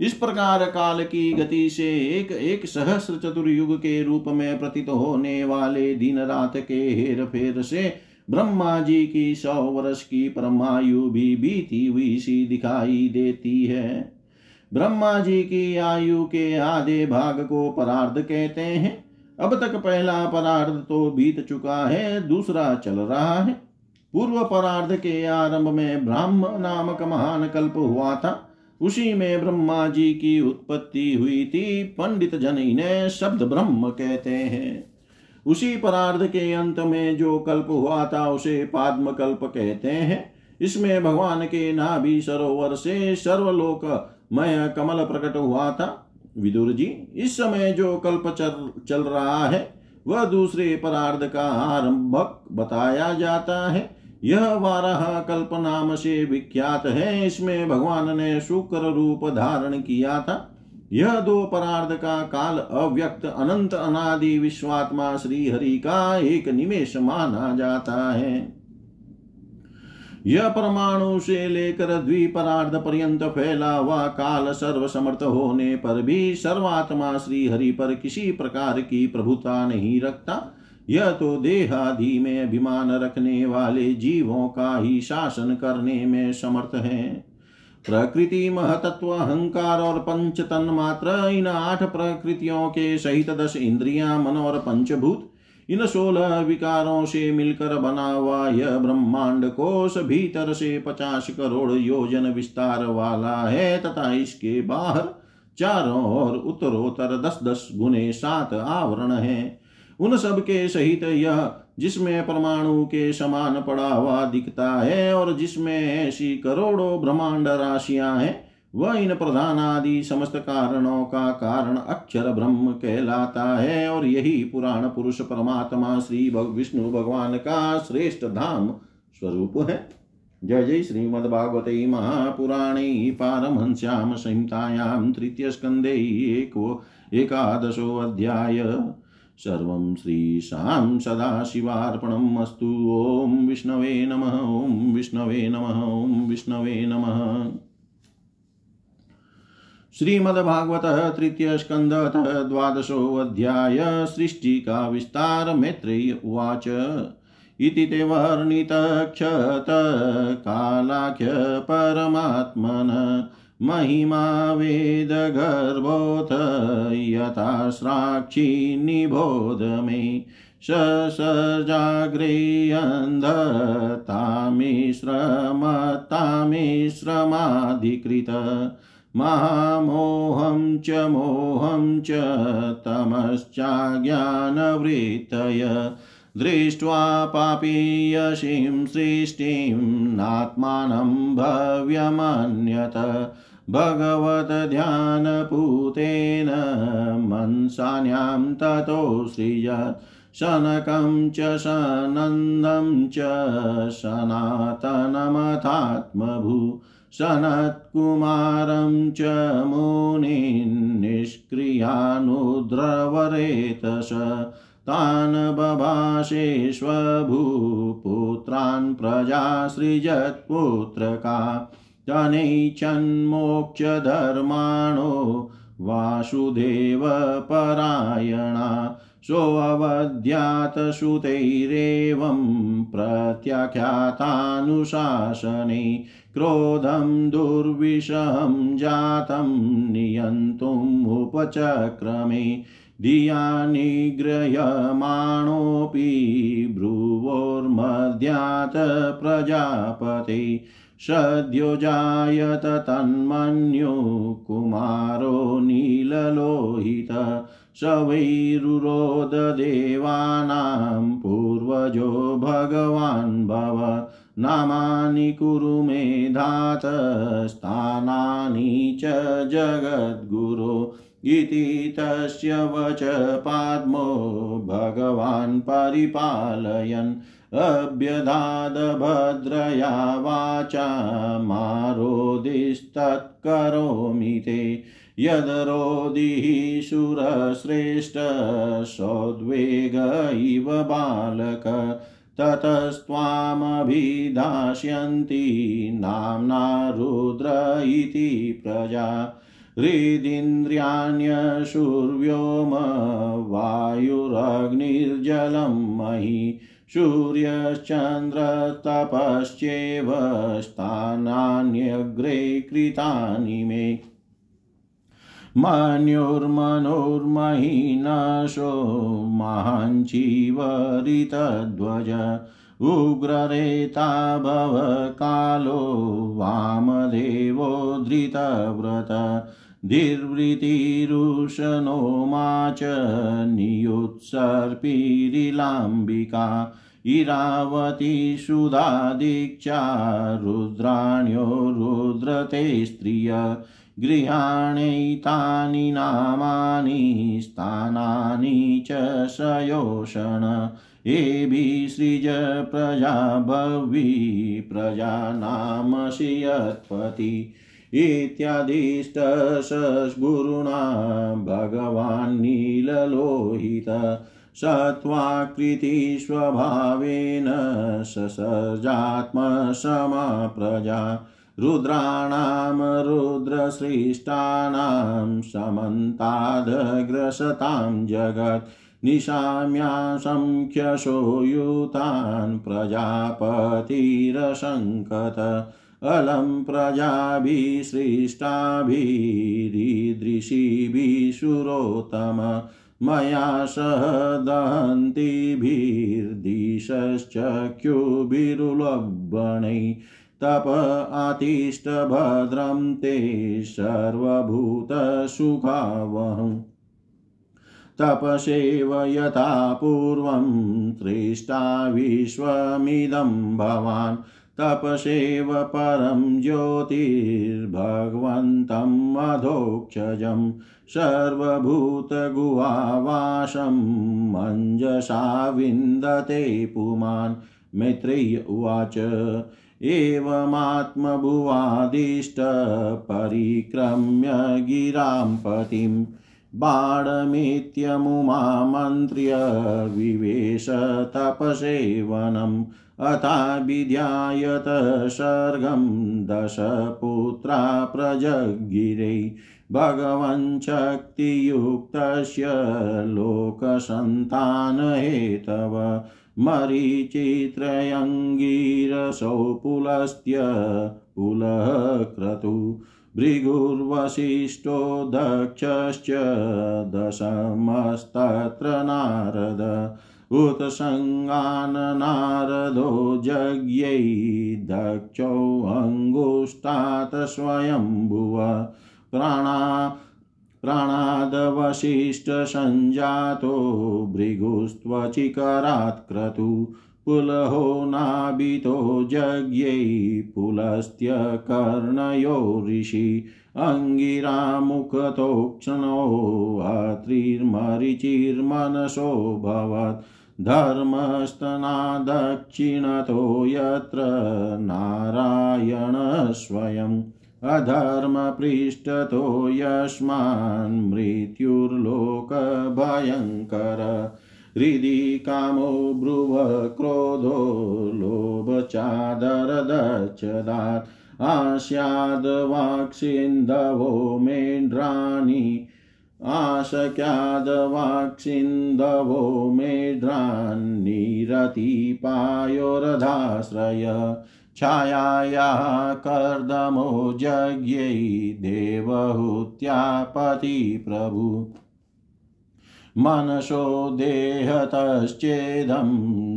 इस प्रकार काल की गति से एक एक सहस्र चतुर्युग के रूप में प्रतीत होने वाले दिन रात के हेर फेर से ब्रह्मा जी की सौ वर्ष की परमायु भी बीती हुई सी दिखाई देती है। ब्रह्मा जी की आयु के आधे भाग को परार्ध कहते हैं। अब तक पहला परार्ध तो बीत चुका है, दूसरा चल रहा है। पूर्व परार्ध के आरंभ में ब्राह्म नामक महान कल्प हुआ था। उसी में ब्रह्मा जी की उत्पत्ति हुई थी। पंडित जन इन्हें शब्द ब्रह्म कहते हैं। उसी परार्ध के अंत में जो कल्प हुआ था, उसे पाद्म कल्प कहते हैं। इसमें भगवान के नाभि सरोवर से सर्वलोक मय कमल प्रकट हुआ था। विदुर जी, इस समय जो कल्प चल चल रहा है, वह दूसरे परार्ध का आरंभक बताया जाता है। यह वाराह कल्प नाम से विख्यात है। इसमें भगवान ने शुक्र रूप धारण किया था। यह दो परार्ध का काल अव्यक्त अनंत अनादि विश्वात्मा श्री हरि का एक निमेश माना जाता है। यह परमाणु से लेकर द्विपरार्ध पर्यंत फैला हुआ काल सर्व समर्थ होने पर भी सर्वात्मा श्री हरि पर किसी प्रकार की प्रभुता नहीं रखता। यह तो देहादि में अभिमान रखने वाले जीवों का ही शासन करने में समर्थ है। प्रकृति महतत्व अहंकार और पंच तन मात्र इन आठ प्रकृतियों के सहित दस इंद्रिया, मन और पंचभूत, इन सोलह विकारों से मिलकर बना हुआ यह ब्रह्मांड कोश भीतर से पचास करोड़ योजन विस्तार वाला है, तथा इसके बाहर चारों ओर उत्तरोत्तर दस दस गुने सात आवरण है। उन सब के सहित यह जिसमें परमाणु के समान पड़ा हुआ दिखता है और जिसमें ऐसी करोड़ों ब्रह्मांड राशियाँ हैं, वह इन प्रधान आदि समस्त कारणों का कारण अक्षर ब्रह्म कहलाता है और यही पुराण पुरुष परमात्मा श्री भग विष्णु भगवान का श्रेष्ठ धाम स्वरूप है। जय जय श्रीमद्भागवते महापुराणे पारमहंस्यां संहितायां तृतीयस्कन्धे एको एकादशोऽध्याय सर्वं श्रीशां सदाशिवार्पणम् अस्तु। ॐ विष्णवे नमः, ॐ विष्णवे नमः, ॐ विष्णवे नमः। श्रीमद्भागवत तृतीय स्कंद द्वादशोऽध्याय सृष्टि का विस्तार मैत्रेय उवाच। इति ते कालाख्य परमात्मन। महिमा वेदगर्भोऽथ यथा स्राक्षी निबोध मे ससजाग्रेयन्धतामिश्रमतामिश्रमाधिकृत महामोहं च मोहं च तमश्चाज्ञानवृत्तय। दृष्ट्वा पापीयसीं सृष्टिं नात्मानं भव्यमन्यत। भगवद्ध्यानपूतेन मनसान्यां ततो सृजत्। शनकं च सनन्दं च सनातनमथात्मभू। सनत्कुमारं च मुनिन्निष्क्रियानुद्रवरेतस तान् बभाषेष्वभूपुत्रान् प्रजासृजत्पुत्रका तनैच्छन्मोक्षधर्माणो वासुदेवपरायणा। सोऽवध्यात् श्रुतैरेवं प्रत्याख्यातानुशासने। क्रोधं दुर्विषहं जातं नियन्तुमुपचक्रमे। धिया निग्रह्यमाणोऽपि भ्रुवोर्मध्यात् प्रजापते। सद्यो जायत तन्मन्यो कुमारो नीललोहित। स वैरुरोददेवानां पूर्वजो भगवान् भव। नामानि कुरु मेधातस्थानानि च जगद्गुरो। इति तस्य वच पाद्मो भगवान् परिपालयन्। अभ्यदादभद्रया वाचा मारोदिस्तत्करोमि ते। यदरोदिः सुरश्रेष्ठ सौद्वेग इव बालक। ततस्त्वामभिधास्यन्ति नाम्ना रुद्र इति प्रजा। हृदिन्द्रियाण्यशुर्व्योम वायुरग्निर्जलं मही सूर्यश्चन्द्रतपश्चेव स्थानान्यग्रे कृतानि मे। मन्युर्मनोर्महीनशो महाञ्चीवरितध्वज उग्ररेता भवकालो वामदेवो धृतव्रत धीर्वृतिरुशनो मा च नियुत्सर्पिरिलाम्बिका इरावती सुधादीक्षा रुद्राण्यो रुद्रते स्त्रिय गृहाणैतानि नामानि स्थानानि च सयोषण। एभिसृज प्रजा भवि प्रजानामसि यत्पति इत्यादिष्टसद्गुरुणा भगवान् नीललोहित सत्त्वाकृतिस्वभावेन ससजात्मसमा प्रजा रुद्राणां रुद्रसृष्टानां समन्तादग्रसतां जगत् निशाम्यां संख्यशो युतान् प्रजापतिरशङ्कत अलं प्रजाभिसृष्टाभिरीदृशीभिः सुरोत्तम मया सह दहन्तीभिर्दिशश्चक्षुभिरुलग्बणै तप आतिष्ठभद्रं ते सर्वभूतसुखावहम् तपसेव यथा पूर्वं तृष्टा विश्वमिदं भवान्। तपसेव परं ज्योतिर्भगवन्तम् अधोक्षजं सर्वभूतगुहावासं मञ्जसा विन्दते पुमान्। मैत्रेय्य उवाच, एवमात्मभुवादिष्टपरिक्रम्य गिरां पतिम् बाणमित्यमुमामन्त्र्य विवेश तपसेवनम् अथाभिध्यायत सर्गं दशपुत्रा प्रजगिरे भगवञ्शक्तियुक्तस्य लोकसन्तानहेतव मरीचित्रयङ्गीरसौ पुलस्त्य पुलः क्रतु भृगुर्वसिष्ठो दक्षश्च दशमस्तत्र नारद। उत्सङ्गाननारदो जज्ञै दक्षोऽङ्गुष्ठात् स्वयम्भुव प्राणा प्राणादवशिष्टसञ्जातो भृगुस्त्वचिकरात् क्रतु पुलहो नाभितो जज्ञै पुलस्त्य कर्णयो ऋषि अङ्गिरामुखतोक्षणो अत्रिर्मरिचिर्मनसो धर्मस्तनादक्षिणतो यत्र नारायण स्वयम् अधर्मपृष्ठतो यस्मान् मृत्युर्लोकभयङ्कर। हृदि कामो ब्रुव क्रोधो लोभचादरदच्छदात् आस्याद्वाक्सिन्धवो मेढ्राणि आशक्याद्वाक्सिन्धवो मेढ्रान्निरतिपायोरधाश्रय छायाया कर्दमो यज्ञै देवहूत्यापति प्रभु मनसो देहतश्चेदं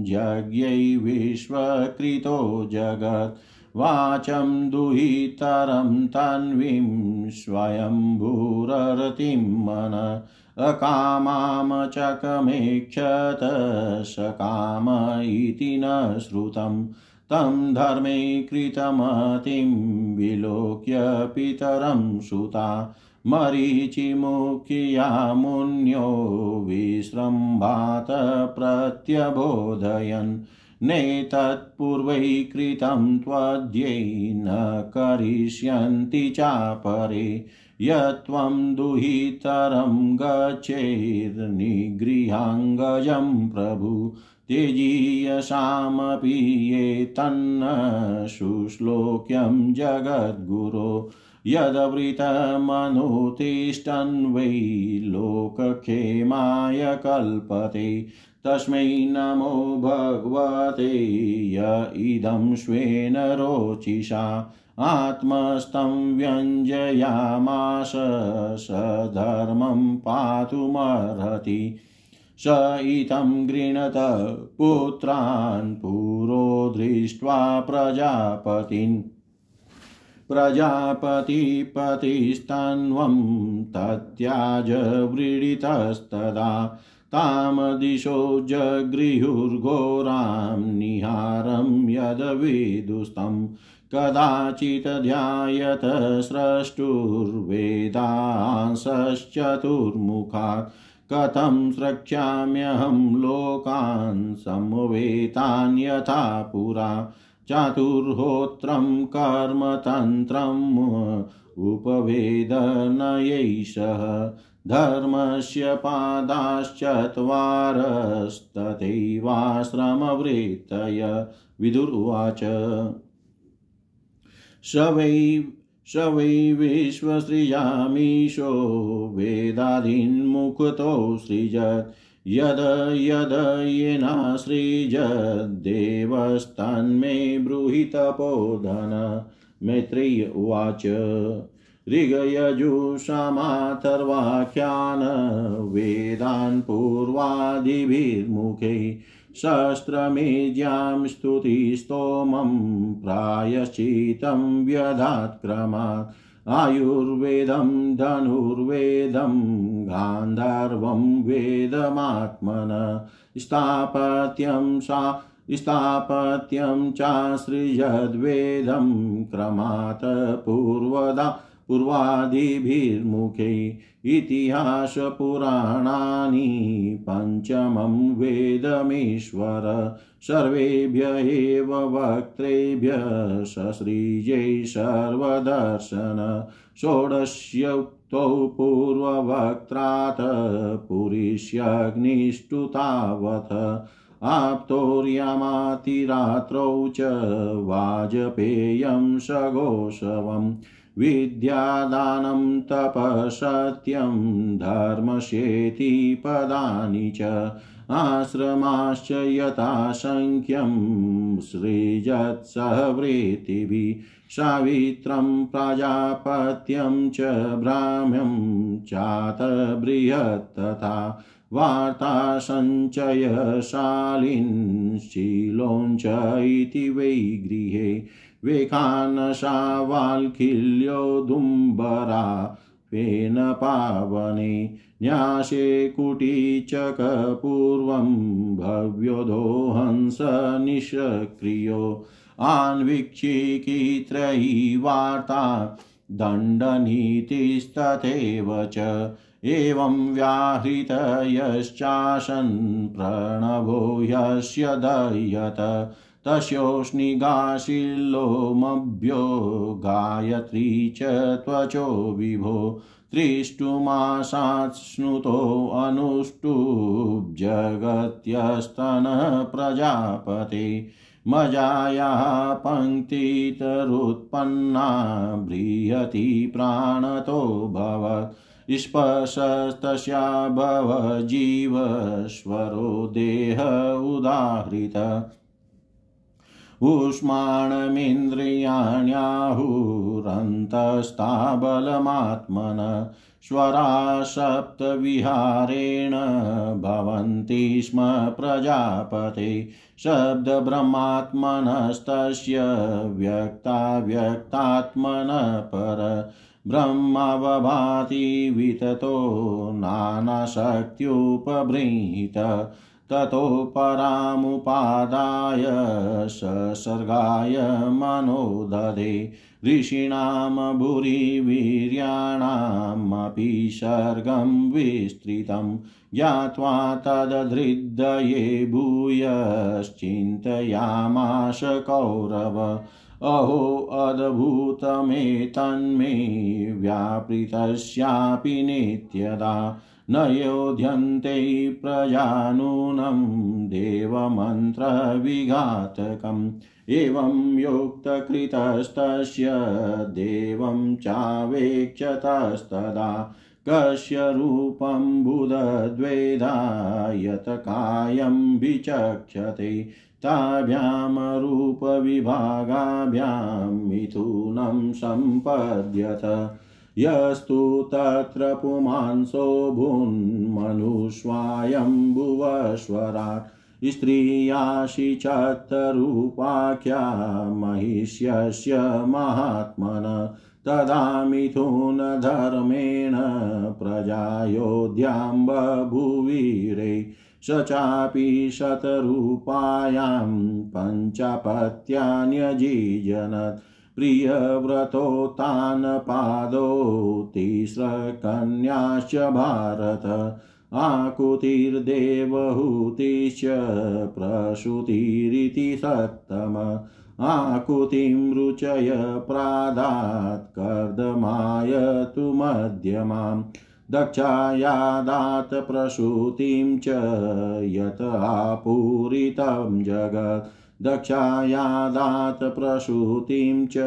यज्ञै विश्वकृतो जगत्। वाचं दुहितरं तन्वीं स्वयंभूररतिं मन। अकामां चकमेक्षत सकाम इति न श्रुतम् तं धर्मे विलोक्य पितरं सुता। मरीचिमुख्या मुन्यो विस्रम्भात प्रत्यबोधयन्। नेतत्पूर्वै कृतं त्वद्यै न करिष्यन्ति चापरे। यत्त्वं दुहितरं गच्छेर्निगृहाङ्गजं प्रभु। तेजीयसामपि ये तन्न शुश्लोक्यं जगद्गुरो। यदवृतमनुतिष्ठन् वै लोकक्षेमाय कल्पते। तस्मै नमो भगवते य इदं स्वेन रोचिषा आत्मस्तं व्यञ्जयामास स धर्मं पातुमर्हति स इतं गृणत पुत्रान् पुरो दृष्ट्वा प्रजापतिन् प्रजापतिपतिस्तन्वं तत्याज व्रीडितस्तदा तां दिशो जगृहुर्घोरां निहारं यद्विदुस्तं कदाचित् ध्यायत स्रष्टुर्वेदांसश्चतुर्मुखात् कथं स्रक्ष्याम्यहं लोकान् संवेतान् यथा पुरा चातुर्होत्रं कर्मतन्त्रम् उपवेदनयैषः धर्मस्य पादाश्चत्वारस्तथैवाश्रमवृत्तय विदुर्वाच। स वै विश्वसृजामीशो वेदादीन्मुखतो सृजत् यद यद येनासृजद्देवस्तन्मे ब्रूहि तपोधन। मैत्रेय उवाच। ऋगयजुषामाथर्वाख्यान वेदान् पूर्वादिभिर्मुखै शस्त्रमेज्यां स्तुतिस्तोमं प्रायश्चितं व्यधात्क्रमात्। आयुर्वेदं, धनुर्वेदं, गान्धर्वं वेदमात्मन। स्थापत्यं सा, स्थापत्यं चासृजद्वेदं क्रमात् पूर्वदा पूर्वादिभिर्मुखै इतिहासपुराणानि पञ्चमं वेदमीश्वर सर्वेभ्य एव वक्त्रेभ्य ससृजै सर्वदर्शन षोडश्युक्तौ पूर्ववक्त्रात् पुरिष्यग्निष्टुतावथ आप्तोर्यमातिरात्रौ च वाजपेयं सघोषवम् विद्यादानं तपसत्यं धर्मशेति पदानि च आश्रमाश्च यथासङ्ख्यं सृजत्सहवृत्तिभिः सावित्रं प्रजापत्यं च भ्राम्यं चात बृहत्तथा वार्तासञ्चयशालिन् शीलोञ्च इति वै गृहे वेखानशावाल्खिल्योदुम्बरा फेन पावने न्यासे कुटीचकपूर्वं भव्योदोहंस निष्क्रियो आन्वीक्षिकीत्रयी वार्ता, दण्डनीतिस्तथैव च, एवं व्याहृतयश्चासन् प्रणवो यस्य दह्यत। तस्योष्णिगाशिल्लोमभ्यो गायत्री च त्वचो विभो त्रिष्टुमासाश्नुतोऽनुष्टुब्जगत्यस्तनः प्रजापते मजाया पङ्क्तितरुत्पन्ना बृहति प्राणतो भवत् स्पशस्तस्या भव जीवस्वरो देह उदाहृत ऊष्माणमिन्द्रियाण्याहुरन्तस्ताबलमात्मन स्वरा सप्तविहारेण भवन्ति स्म प्रजापते शब्दब्रह्मात्मनस्तस्य व्यक्ताव्यक्तात्मन पर ब्रह्मवभाति विततो नानाशक्त्युपबृंहित ततो परामुपादाय ससर्गाय मनो ददे ऋषीणां भूरिवीर्याणामपि सर्गं विस्तृतं ज्ञात्वा तदधृदये भूयश्चिन्तयामाश कौरव। अहो अद्भुतमेतन्मे व्यापृतस्यापि नित्यदा न योध्यन्ते प्रजानूनं देवमन्त्रविघातकम्। एवं युक्तकृतस्तस्य देवं चावेक्षतस्तदा कस्य रूपं बुधद्वेधा यत् कायं विचक्षते। ताभ्यां रूपविभागाभ्यां मिथुनं सम्पद्यत। यस्तु तत्र पुमांसो भून्मनुष्वायम्भुवस्वराट् स्त्रियाशि चत्तरूपाख्या महिष्यस्य महात्मन। तदा मिथुनधर्मेण प्रजायोध्यां बभुवीरे स चापि शतरूपायां पञ्चपत्यान्यजीजनत्। प्रियव्रतोत्तान् पादौ तिस्रकन्याश्च भारत, आकुतिर्देवहूतिश्च प्रसूतिरिति सत्तम, आकुतिं रुचय प्रादात् कर्दमाय तु मध्यमाम्, दक्षायादात् प्रसूतिं च यत् आपूरितं जगत्। दक्षायादात् प्रसूतिं च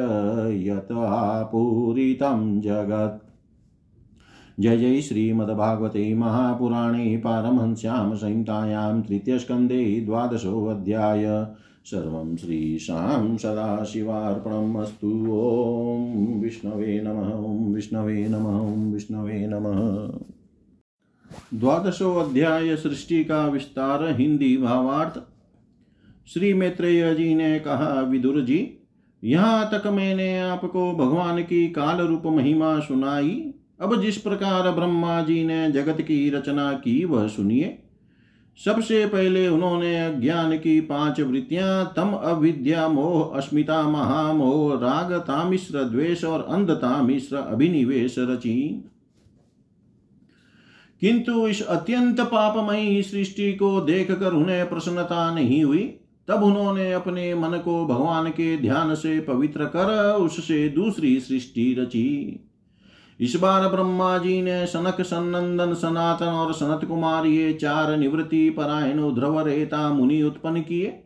जगत्। जय जय श्रीमद्भागवते महापुराणे पारमहंस्यां संहितायां तृतीयस्कन्धे द्वादशोऽध्याय। सर्वं श्रीशां सदाशिवार्पणम् अस्तु। ॐ विष्णवे नमः, ॐ विष्णवे नमः, ॐ विष्णवे नमः। द्वादशो अध्याय सृष्टि का विस्तार हिंदी भावार्थ श्री मैत्रेय जी ने कहा विदुर जी यहाँ तक मैंने आपको भगवान की काल रूप महिमा सुनाई। अब जिस प्रकार ब्रह्मा जी ने जगत की रचना की, वह सुनिए। सबसे पहले उन्होंने अज्ञान की पाँच वृत्तियाँ, तम अविद्या मोह अस्मिता महामोह राग तामिश्र द्वेष और अंधता मिश्र अभिनिवेश रची। किंतु इस अत्यंत पापमयी सृष्टि को देखकर उन्हें प्रसन्नता नहीं हुई। तब उन्होंने अपने मन को भगवान के ध्यान से पवित्र कर उससे दूसरी सृष्टि रची। इस बार ब्रह्मा जी ने सनक सनंदन सनातन और सनत कुमार ये चार निवृत्ति परायण ध्रुव रेता मुनि उत्पन्न किए।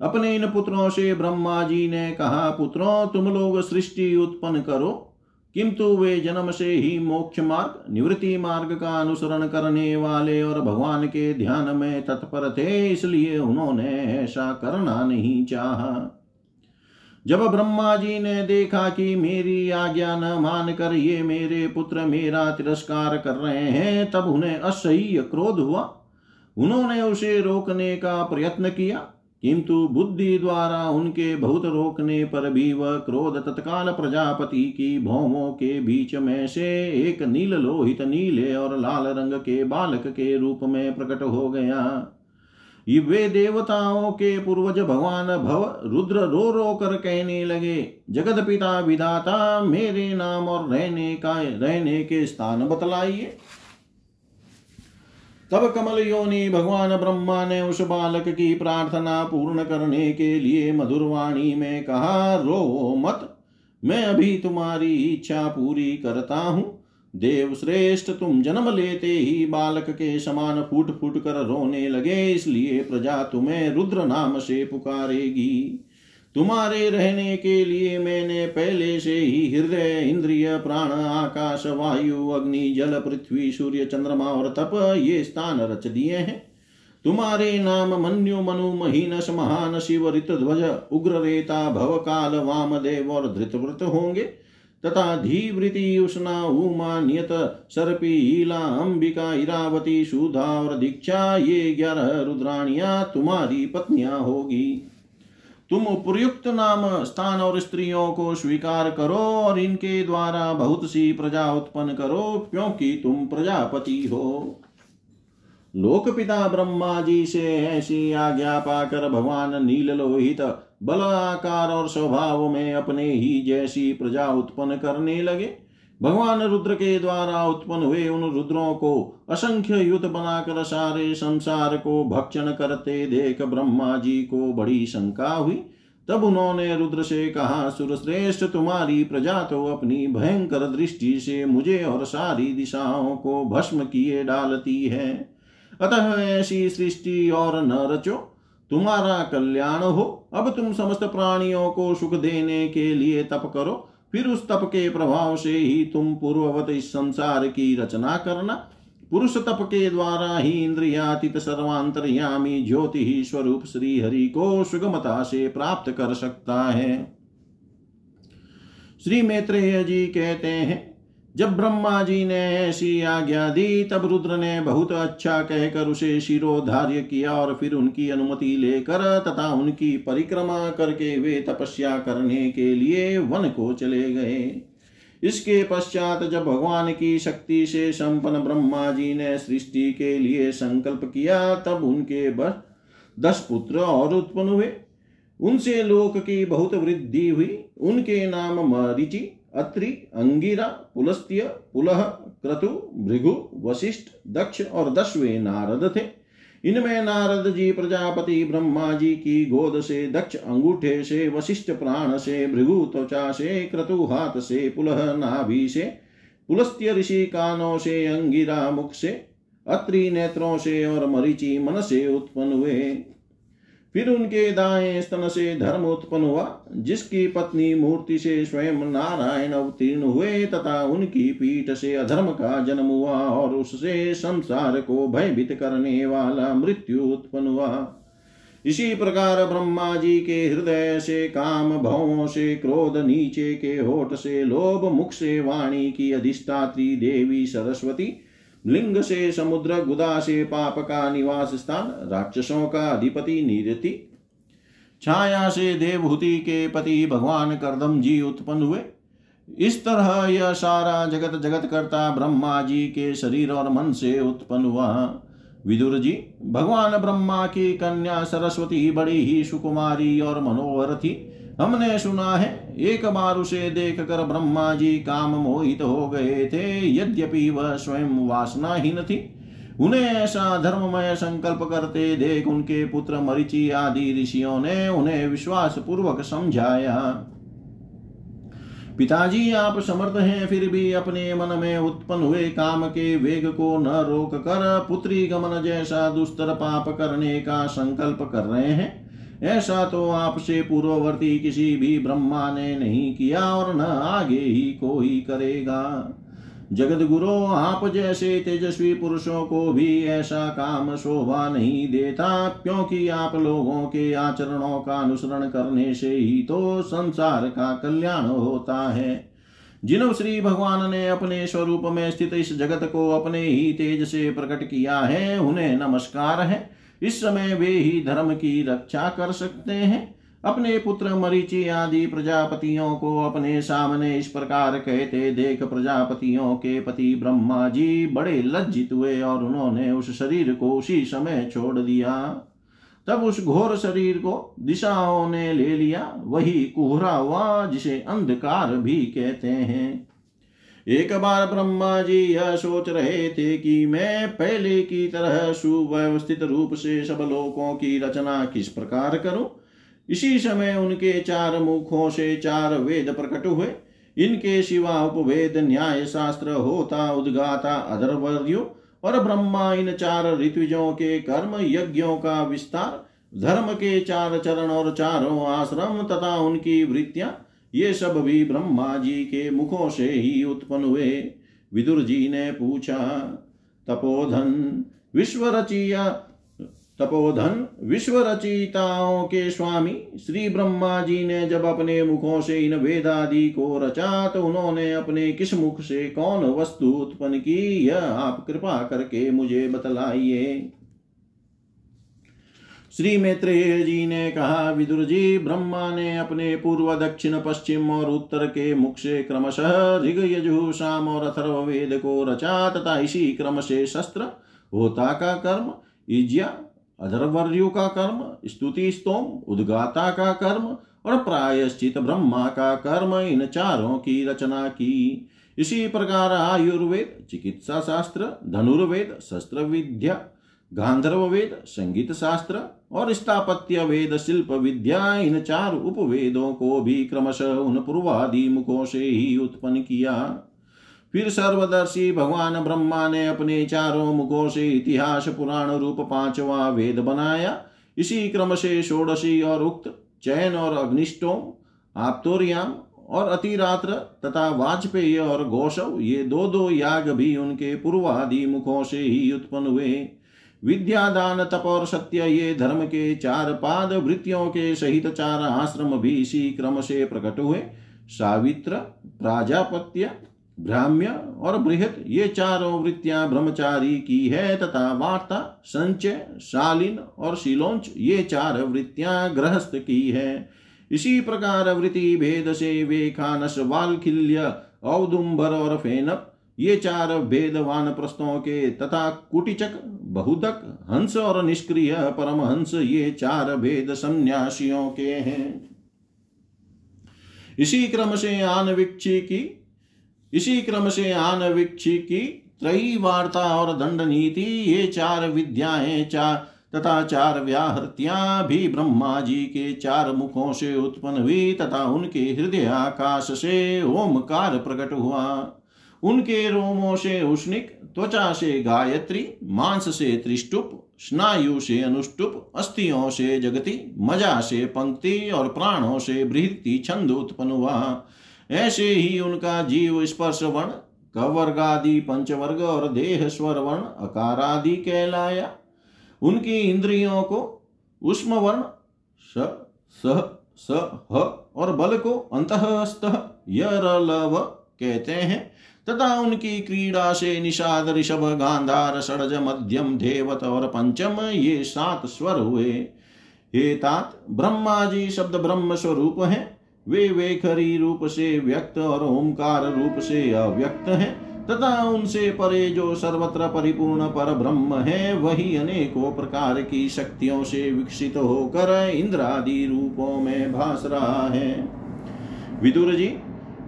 अपने इन पुत्रों से ब्रह्मा जी ने कहा, पुत्रों, तुम लोग सृष्टि उत्पन्न करो। किंतु वे जन्म से ही मोक्ष मार्ग, निवृत्ति मार्ग का अनुसरण करने वाले और भगवान के ध्यान में तत्पर थे, इसलिए उन्होंने ऐसा करना नहीं चाहा। जब ब्रह्मा जी ने देखा कि मेरी आज्ञा न मानकर ये मेरे पुत्र मेरा तिरस्कार कर रहे हैं, तब उन्हें असह्य क्रोध हुआ। उन्होंने उसे रोकने का प्रयत्न किया। किंतु बुद्धि द्वारा उनके बहुत रोकने पर भी वह क्रोध तत्काल प्रजापति की भौमों के बीच में से एक नील लोहित, नीले और लाल रंग के बालक के रूप में प्रकट हो गया। वे देवताओं के पूर्वज भगवान भव रुद्र रो रो कर कहने लगे, जगत पिता विधाता, मेरे नाम और रहने का, रहने के स्थान बतलाइए। तब कमल योनि भगवान ब्रह्मा ने उस बालक की प्रार्थना पूर्ण करने के लिए मधुरवाणी में कहा, रो मत, मैं अभी तुम्हारी इच्छा पूरी करता हूँ। देव श्रेष्ठ, तुम जन्म लेते ही बालक के समान फूट फूट कर रोने लगे, इसलिए प्रजा तुम्हें रुद्र नाम से पुकारेगी। तुम्हारे रहने के लिए मैंने पहले से ही हृदय, इंद्रिय, प्राण, आकाश, वायु, अग्नि, जल, पृथ्वी, सूर्य, चंद्रमा और तप ये स्थान रच दिए हैं। तुम्हारे नाम मन्यु, मनु, महीनस, महान, शिव, ऋत, ध्वज, उग्र, रेता भव काल वामदेव और धृतव्रत होंगे। तथा धीवृति, उष्णा, उमा, नियत, सर्पी ईला अंबिका, इरावती, सुधा और दीक्षा, ये ग्यारह रुद्राणिया तुम्हारी पत्नियाँ होगी। तुम उपयुक्त नाम स्थान और स्त्रियों को स्वीकार करो और इनके द्वारा बहुत सी प्रजा उत्पन्न करो, क्योंकि तुम प्रजापति हो। लोक पिता ब्रह्मा जी से ऐसी आज्ञा पाकर भगवान नील लोहित बल आकार और स्वभाव में अपने ही जैसी प्रजा उत्पन्न करने लगे। भगवान रुद्र के द्वारा उत्पन्न हुए उन रुद्रों को असंख्य युद्ध बनाकर सारे संसार को भक्षण करते देख ब्रह्मा जी को बड़ी शंका हुई। तब उन्होंने रुद्र से कहा, सुरश्रेष्ठ, तुम्हारी प्रजा तो अपनी भयंकर दृष्टि से मुझे और सारी दिशाओं को भस्म किए डालती है। अतः ऐसी सृष्टि और न रचो। तुम्हारा कल्याण हो। अब तुम समस्त प्राणियों को सुख देने के लिए तप करो। फिर उस तप के प्रभाव से ही तुम पूर्ववत इस संसार की रचना करना। पुरुष तप के द्वारा ही इंद्रियातीत सर्वांतरयामी ज्योति ही स्वरूप श्री हरि को सुगमता से प्राप्त कर सकता है। श्री मैत्रेय जी कहते हैं जब ब्रह्मा जी ने ऐसी आज्ञा दी, तब रुद्र ने बहुत अच्छा कहकर उसे शिरोधार्य किया और फिर उनकी अनुमति लेकर तथा उनकी परिक्रमा करके वे तपस्या करने के लिए वन को चले गए। इसके पश्चात जब भगवान की शक्ति से संपन्न ब्रह्मा जी ने सृष्टि के लिए संकल्प किया, तब उनके बस दस पुत्र और उत्पन्न हुए। उनसे लोक की बहुत वृद्धि हुई। उनके नाम मरीचि अत्रि, अंगिरा, पुलस्त्य, पुलह, क्रतु, भृगु वशिष्ठ दक्ष और दसवें नारद थे। इनमें नारद जी, प्रजापति, ब्रह्मा जी की गोद से दक्ष, अंगूठे से वशिष्ठ प्राण से भृगु, त्वचा से क्रतु, हाथ से पुलह, नाभि से पुलस्त्य, ऋषि कानों से अंगिरा, मुख से अत्रि, नेत्रों से और मरीचि, मन से उत्पन्न हुए फिर उनके दाएँ स्तन से धर्म उत्पन्न हुआ, जिसकी पत्नी मूर्ति से स्वयं नारायण अवतीर्ण हुए तथा उनकी पीठ से अधर्म का जन्म हुआ और उससे संसार को भयभीत करने वाला मृत्यु उत्पन्न हुआ। इसी प्रकार ब्रह्मा जी के हृदय से, काम भवों से, क्रोध नीचे के होठ से, लोभ मुख से वाणी की अधिष्ठात्री देवी सरस्वती लिंग से समुद्र गुदा से पाप का निवास स्थान राक्षसों का अधिपति नीरति। छाया से देवहूति के पति भगवान करदम जी उत्पन्न हुए। इस तरह यह सारा जगत जगत करता ब्रह्मा जी के शरीर और मन से उत्पन्न हुआ। विदुर जी, भगवान ब्रह्मा की कन्या सरस्वती बड़ी ही सुकुमारी और मनोहर थी। हमने सुना है, एक बार उसे देख कर ब्रह्मा जी काम मोहित हो गए थे। यद्यपि वह स्वयं वासनाहीन थी, उन्हें ऐसा धर्ममय संकल्प करते देख उनके पुत्र मरिचि आदि ऋषियों ने उन्हें विश्वास पूर्वक समझाया। पिताजी, आप समर्थ हैं, फिर भी अपने मन में उत्पन्न हुए काम के वेग को न रोक कर पुत्री गमन जैसा दुस्तर पाप करने का संकल्प कर रहे हैं। ऐसा तो आपसे पूर्ववर्ती किसी भी ब्रह्मा ने नहीं किया और न आगे ही कोई करेगा। जगत गुरु आप जैसे तेजस्वी पुरुषों को भी ऐसा काम शोभा नहीं देता, क्योंकि आप लोगों के आचरणों का अनुसरण करने से ही तो संसार का कल्याण होता है। जिन श्री भगवान ने अपने स्वरूप में स्थित इस जगत को अपने ही तेज से प्रकट किया है, उन्हें नमस्कार है। इस समय वे ही धर्म की रक्षा कर सकते हैं। अपने पुत्र मरीचि आदि प्रजापतियों को अपने सामने इस प्रकार कहते देख प्रजापतियों के पति ब्रह्मा जी बड़े लज्जित हुए और उन्होंने उस शरीर को उसी समय छोड़ दिया। तब उस घोर शरीर को दिशाओं ने ले लिया। वही कुहरा हुआ जिसे अंधकार भी कहते हैं। एक बार ब्रह्मा जी यह सोच रहे थे कि मैं पहले की तरह सुव्यवस्थित रूप से सब लोकों की रचना किस प्रकार करूँ? इसी समय उनके चार मुखों से चार वेद प्रकट हुए। इनके सिवा उपवेद न्याय शास्त्र होता उद्गाता अधर्वर्यो और ब्रह्मा इन चार ऋतुजों के कर्म यज्ञों का विस्तार, धर्म के चार चरण और चारों आश्रम तथा उनकी वृत्तियाँ ये सब भी ब्रह्मा जी के मुखों से ही उत्पन्न हुए। विदुर जी ने पूछा, तपोधन विश्व रचिया तपोधन विश्व रचिताओं के स्वामी, श्री ब्रह्मा जी ने जब अपने मुखों से इन वेदादि को रचा तो उन्होंने अपने किस मुख से कौन वस्तु उत्पन्न की? यह आप कृपा करके मुझे बतलाइए। श्री मैत्रेय जी ने कहा विदुर जी ब्रह्मा ने अपने पूर्व, दक्षिण, पश्चिम और उत्तर के मुख से क्रमशः ऋग यजु शाम और अथर्व वेद को रचा तथा इसी क्रम से शस्त्र, होता का कर्म इज्या अधर्वर्यु का कर्म, स्तुति, स्तोम, उद्गाता का कर्म और प्रायश्चित ब्रह्मा का कर्म, इन चारों की रचना की। इसी प्रकार आयुर्वेद, चिकित्सा शास्त्र, धनुर्वेद, शस्त्र विद्या गांधर्व वेद, संगीत शास्त्र और स्थापत्य वेद, शिल्प विद्या, इन चार उपवेदों को भी क्रमशः उन पूर्वादि मुखों से ही उत्पन्न किया। फिर सर्वदर्शी भगवान ब्रह्मा ने अपने चारों मुखों से इतिहास, पुराण रूप पांचवा वेद बनाया। इसी क्रम से षोडशी और उक्त चयन और अग्निष्टोम आप्तोरियाम और अतिरात्र तथा वाजपेय और गौशव, ये दो दो याग भी उनके पूर्वादि मुखों से ही उत्पन्न हुए। विद्यादान तप और सत्य ये धर्म के चार पाद वृत्तियों के सहित चार आश्रम भी इसी क्रम से प्रकट हुए। सावित्र, प्राजापत्य, ब्राह्म्य और बृहत ये चारों वृत्तियाँ ब्रह्मचारी की है तथा वार्ता, संचय, शालीन और शिलोंच ये चार वृत्तियाँ गृहस्थ की है। इसी प्रकार वृत्ति भेद से वे खानस वालखिल्य औदुम्बर और फेनप ये चार भेदवान प्रस्तों के तथा कुटिचक बहुतक हंस और निष्क्रिय परमहंस ये चार भेद संन्यासियों के हैं। इसी क्रम से आनविक्षी की, इसी क्रम से आनविक्षी की त्रयी वार्ता और दंड नीति ये चार विद्याएँ, चार तथा चार व्याहृतियाँ भी ब्रह्मा जी के चार मुखों से उत्पन्न हुई तथा उनके हृदय आकाश से ओमकार प्रकट हुआ। उनके रोमों से उष्णिक, त्वचा से गायत्री, मांस से त्रिष्टुप, स्नायु से अनुष्टुप, अस्थियों से जगति, मज़ा से पंक्ति और प्राणों से बृहति छंद उत्पन्न हुआ। ऐसे ही उनका जीव स्पर्श वर्ण, कवर्गादि पंचवर्ग और देह स्वर वर्ण, अकारादि कहलाया। उनकी इंद्रियों को उष्म वर्ण, स स ह और बल को अंतस्त यरलव कहते हैं। तथा उनकी क्रीड़ा से निषाद ऋषभ, गांधार, षडज, मध्यम, देवत और पंचम ये सात स्वर हुए। हे तात, ब्रह्मा जी शब्द ब्रह्म स्वरूप है। वे वेखरी रूप से व्यक्त और ओंकार रूप से अव्यक्त है। तथा उनसे परे जो सर्वत्र परिपूर्ण पर ब्रह्म है, वही अनेकों प्रकार की शक्तियों से विकसित होकर इंद्रादि रूपों में भास रहा है। विदुर जी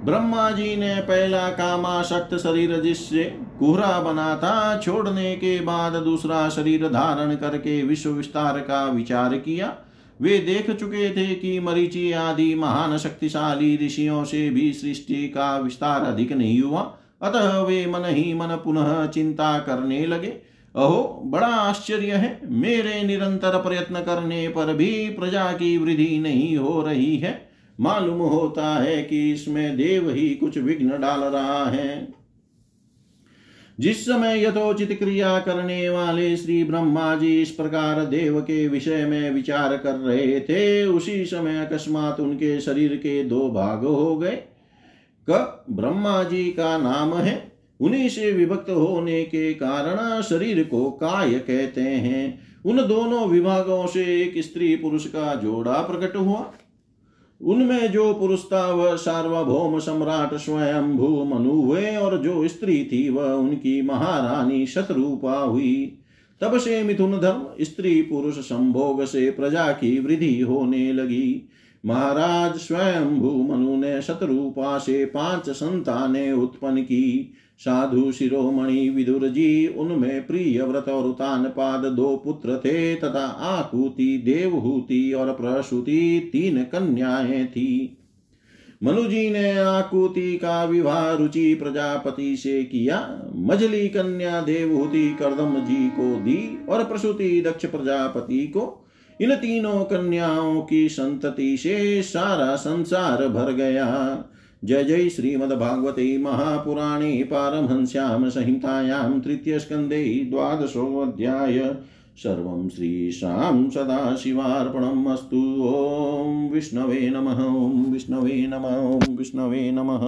ब्रह्मा जी ने पहला कामाशक्त शरीर जिससे कुहरा बना था, छोड़ने के बाद दूसरा शरीर धारण करके विश्व विस्तार का विचार किया। वे देख चुके थे कि मरीचि आदि महान शक्तिशाली ऋषियों से भी सृष्टि का विस्तार अधिक नहीं हुआ। अतः वे मन ही मन पुनः चिंता करने लगे। अहो, बड़ा आश्चर्य है, मेरे निरंतर प्रयत्न करने पर भी प्रजा की वृद्धि नहीं हो रही है। मालूम होता है कि इसमें देव ही कुछ विघ्न डाल रहा है। जिस समय यथोचित क्रिया करने वाले श्री ब्रह्मा जी इस प्रकार देव के विषय में विचार कर रहे थे, उसी समय अकस्मात उनके शरीर के दो भाग हो गए। क, ब्रह्मा जी का नाम है। उन्हीं से विभक्त होने के कारण शरीर को काय कहते हैं। उन दोनों विभागों से एक स्त्री पुरुष का जोड़ा प्रकट हुआ। उनमें जो पुरुष था, वह सार्वभौम सम्राट स्वयं भू मनु हुए और जो स्त्री थी, वह उनकी महारानी शत्रुपा हुई। तब से मिथुन धर्म स्त्री पुरुष संभोग से प्रजा की वृद्धि होने लगी। महाराज स्वयं भू मनु ने शत्रुपा से पाँच संतानें उत्पन्न की। साधु शिरोमणि विदुर जी उनमें प्रिय व्रत और उतान पाद दो पुत्र थे, तथा आकुति, देवहूति और प्रसूति तीन कन्याएँ थी। मनुजी ने आकुति का विवाह रुचि प्रजापति से किया। मजली कन्या देवहूति करदम जी को दी और प्रसूति दक्ष प्रजापति को इन तीनों कन्याओं की संतति से सारा संसार भर गया। जय जय श्रीमद्भागवते महापुराणे पारमहंस्यां संहितायां तृतीयस्कन्धे द्वादशोऽध्याय सर्वं श्रीशां सदाशिवार्पणम् अस्तु। ॐ विष्णवे नमः विष्णवे नमः विष्णवे नमः।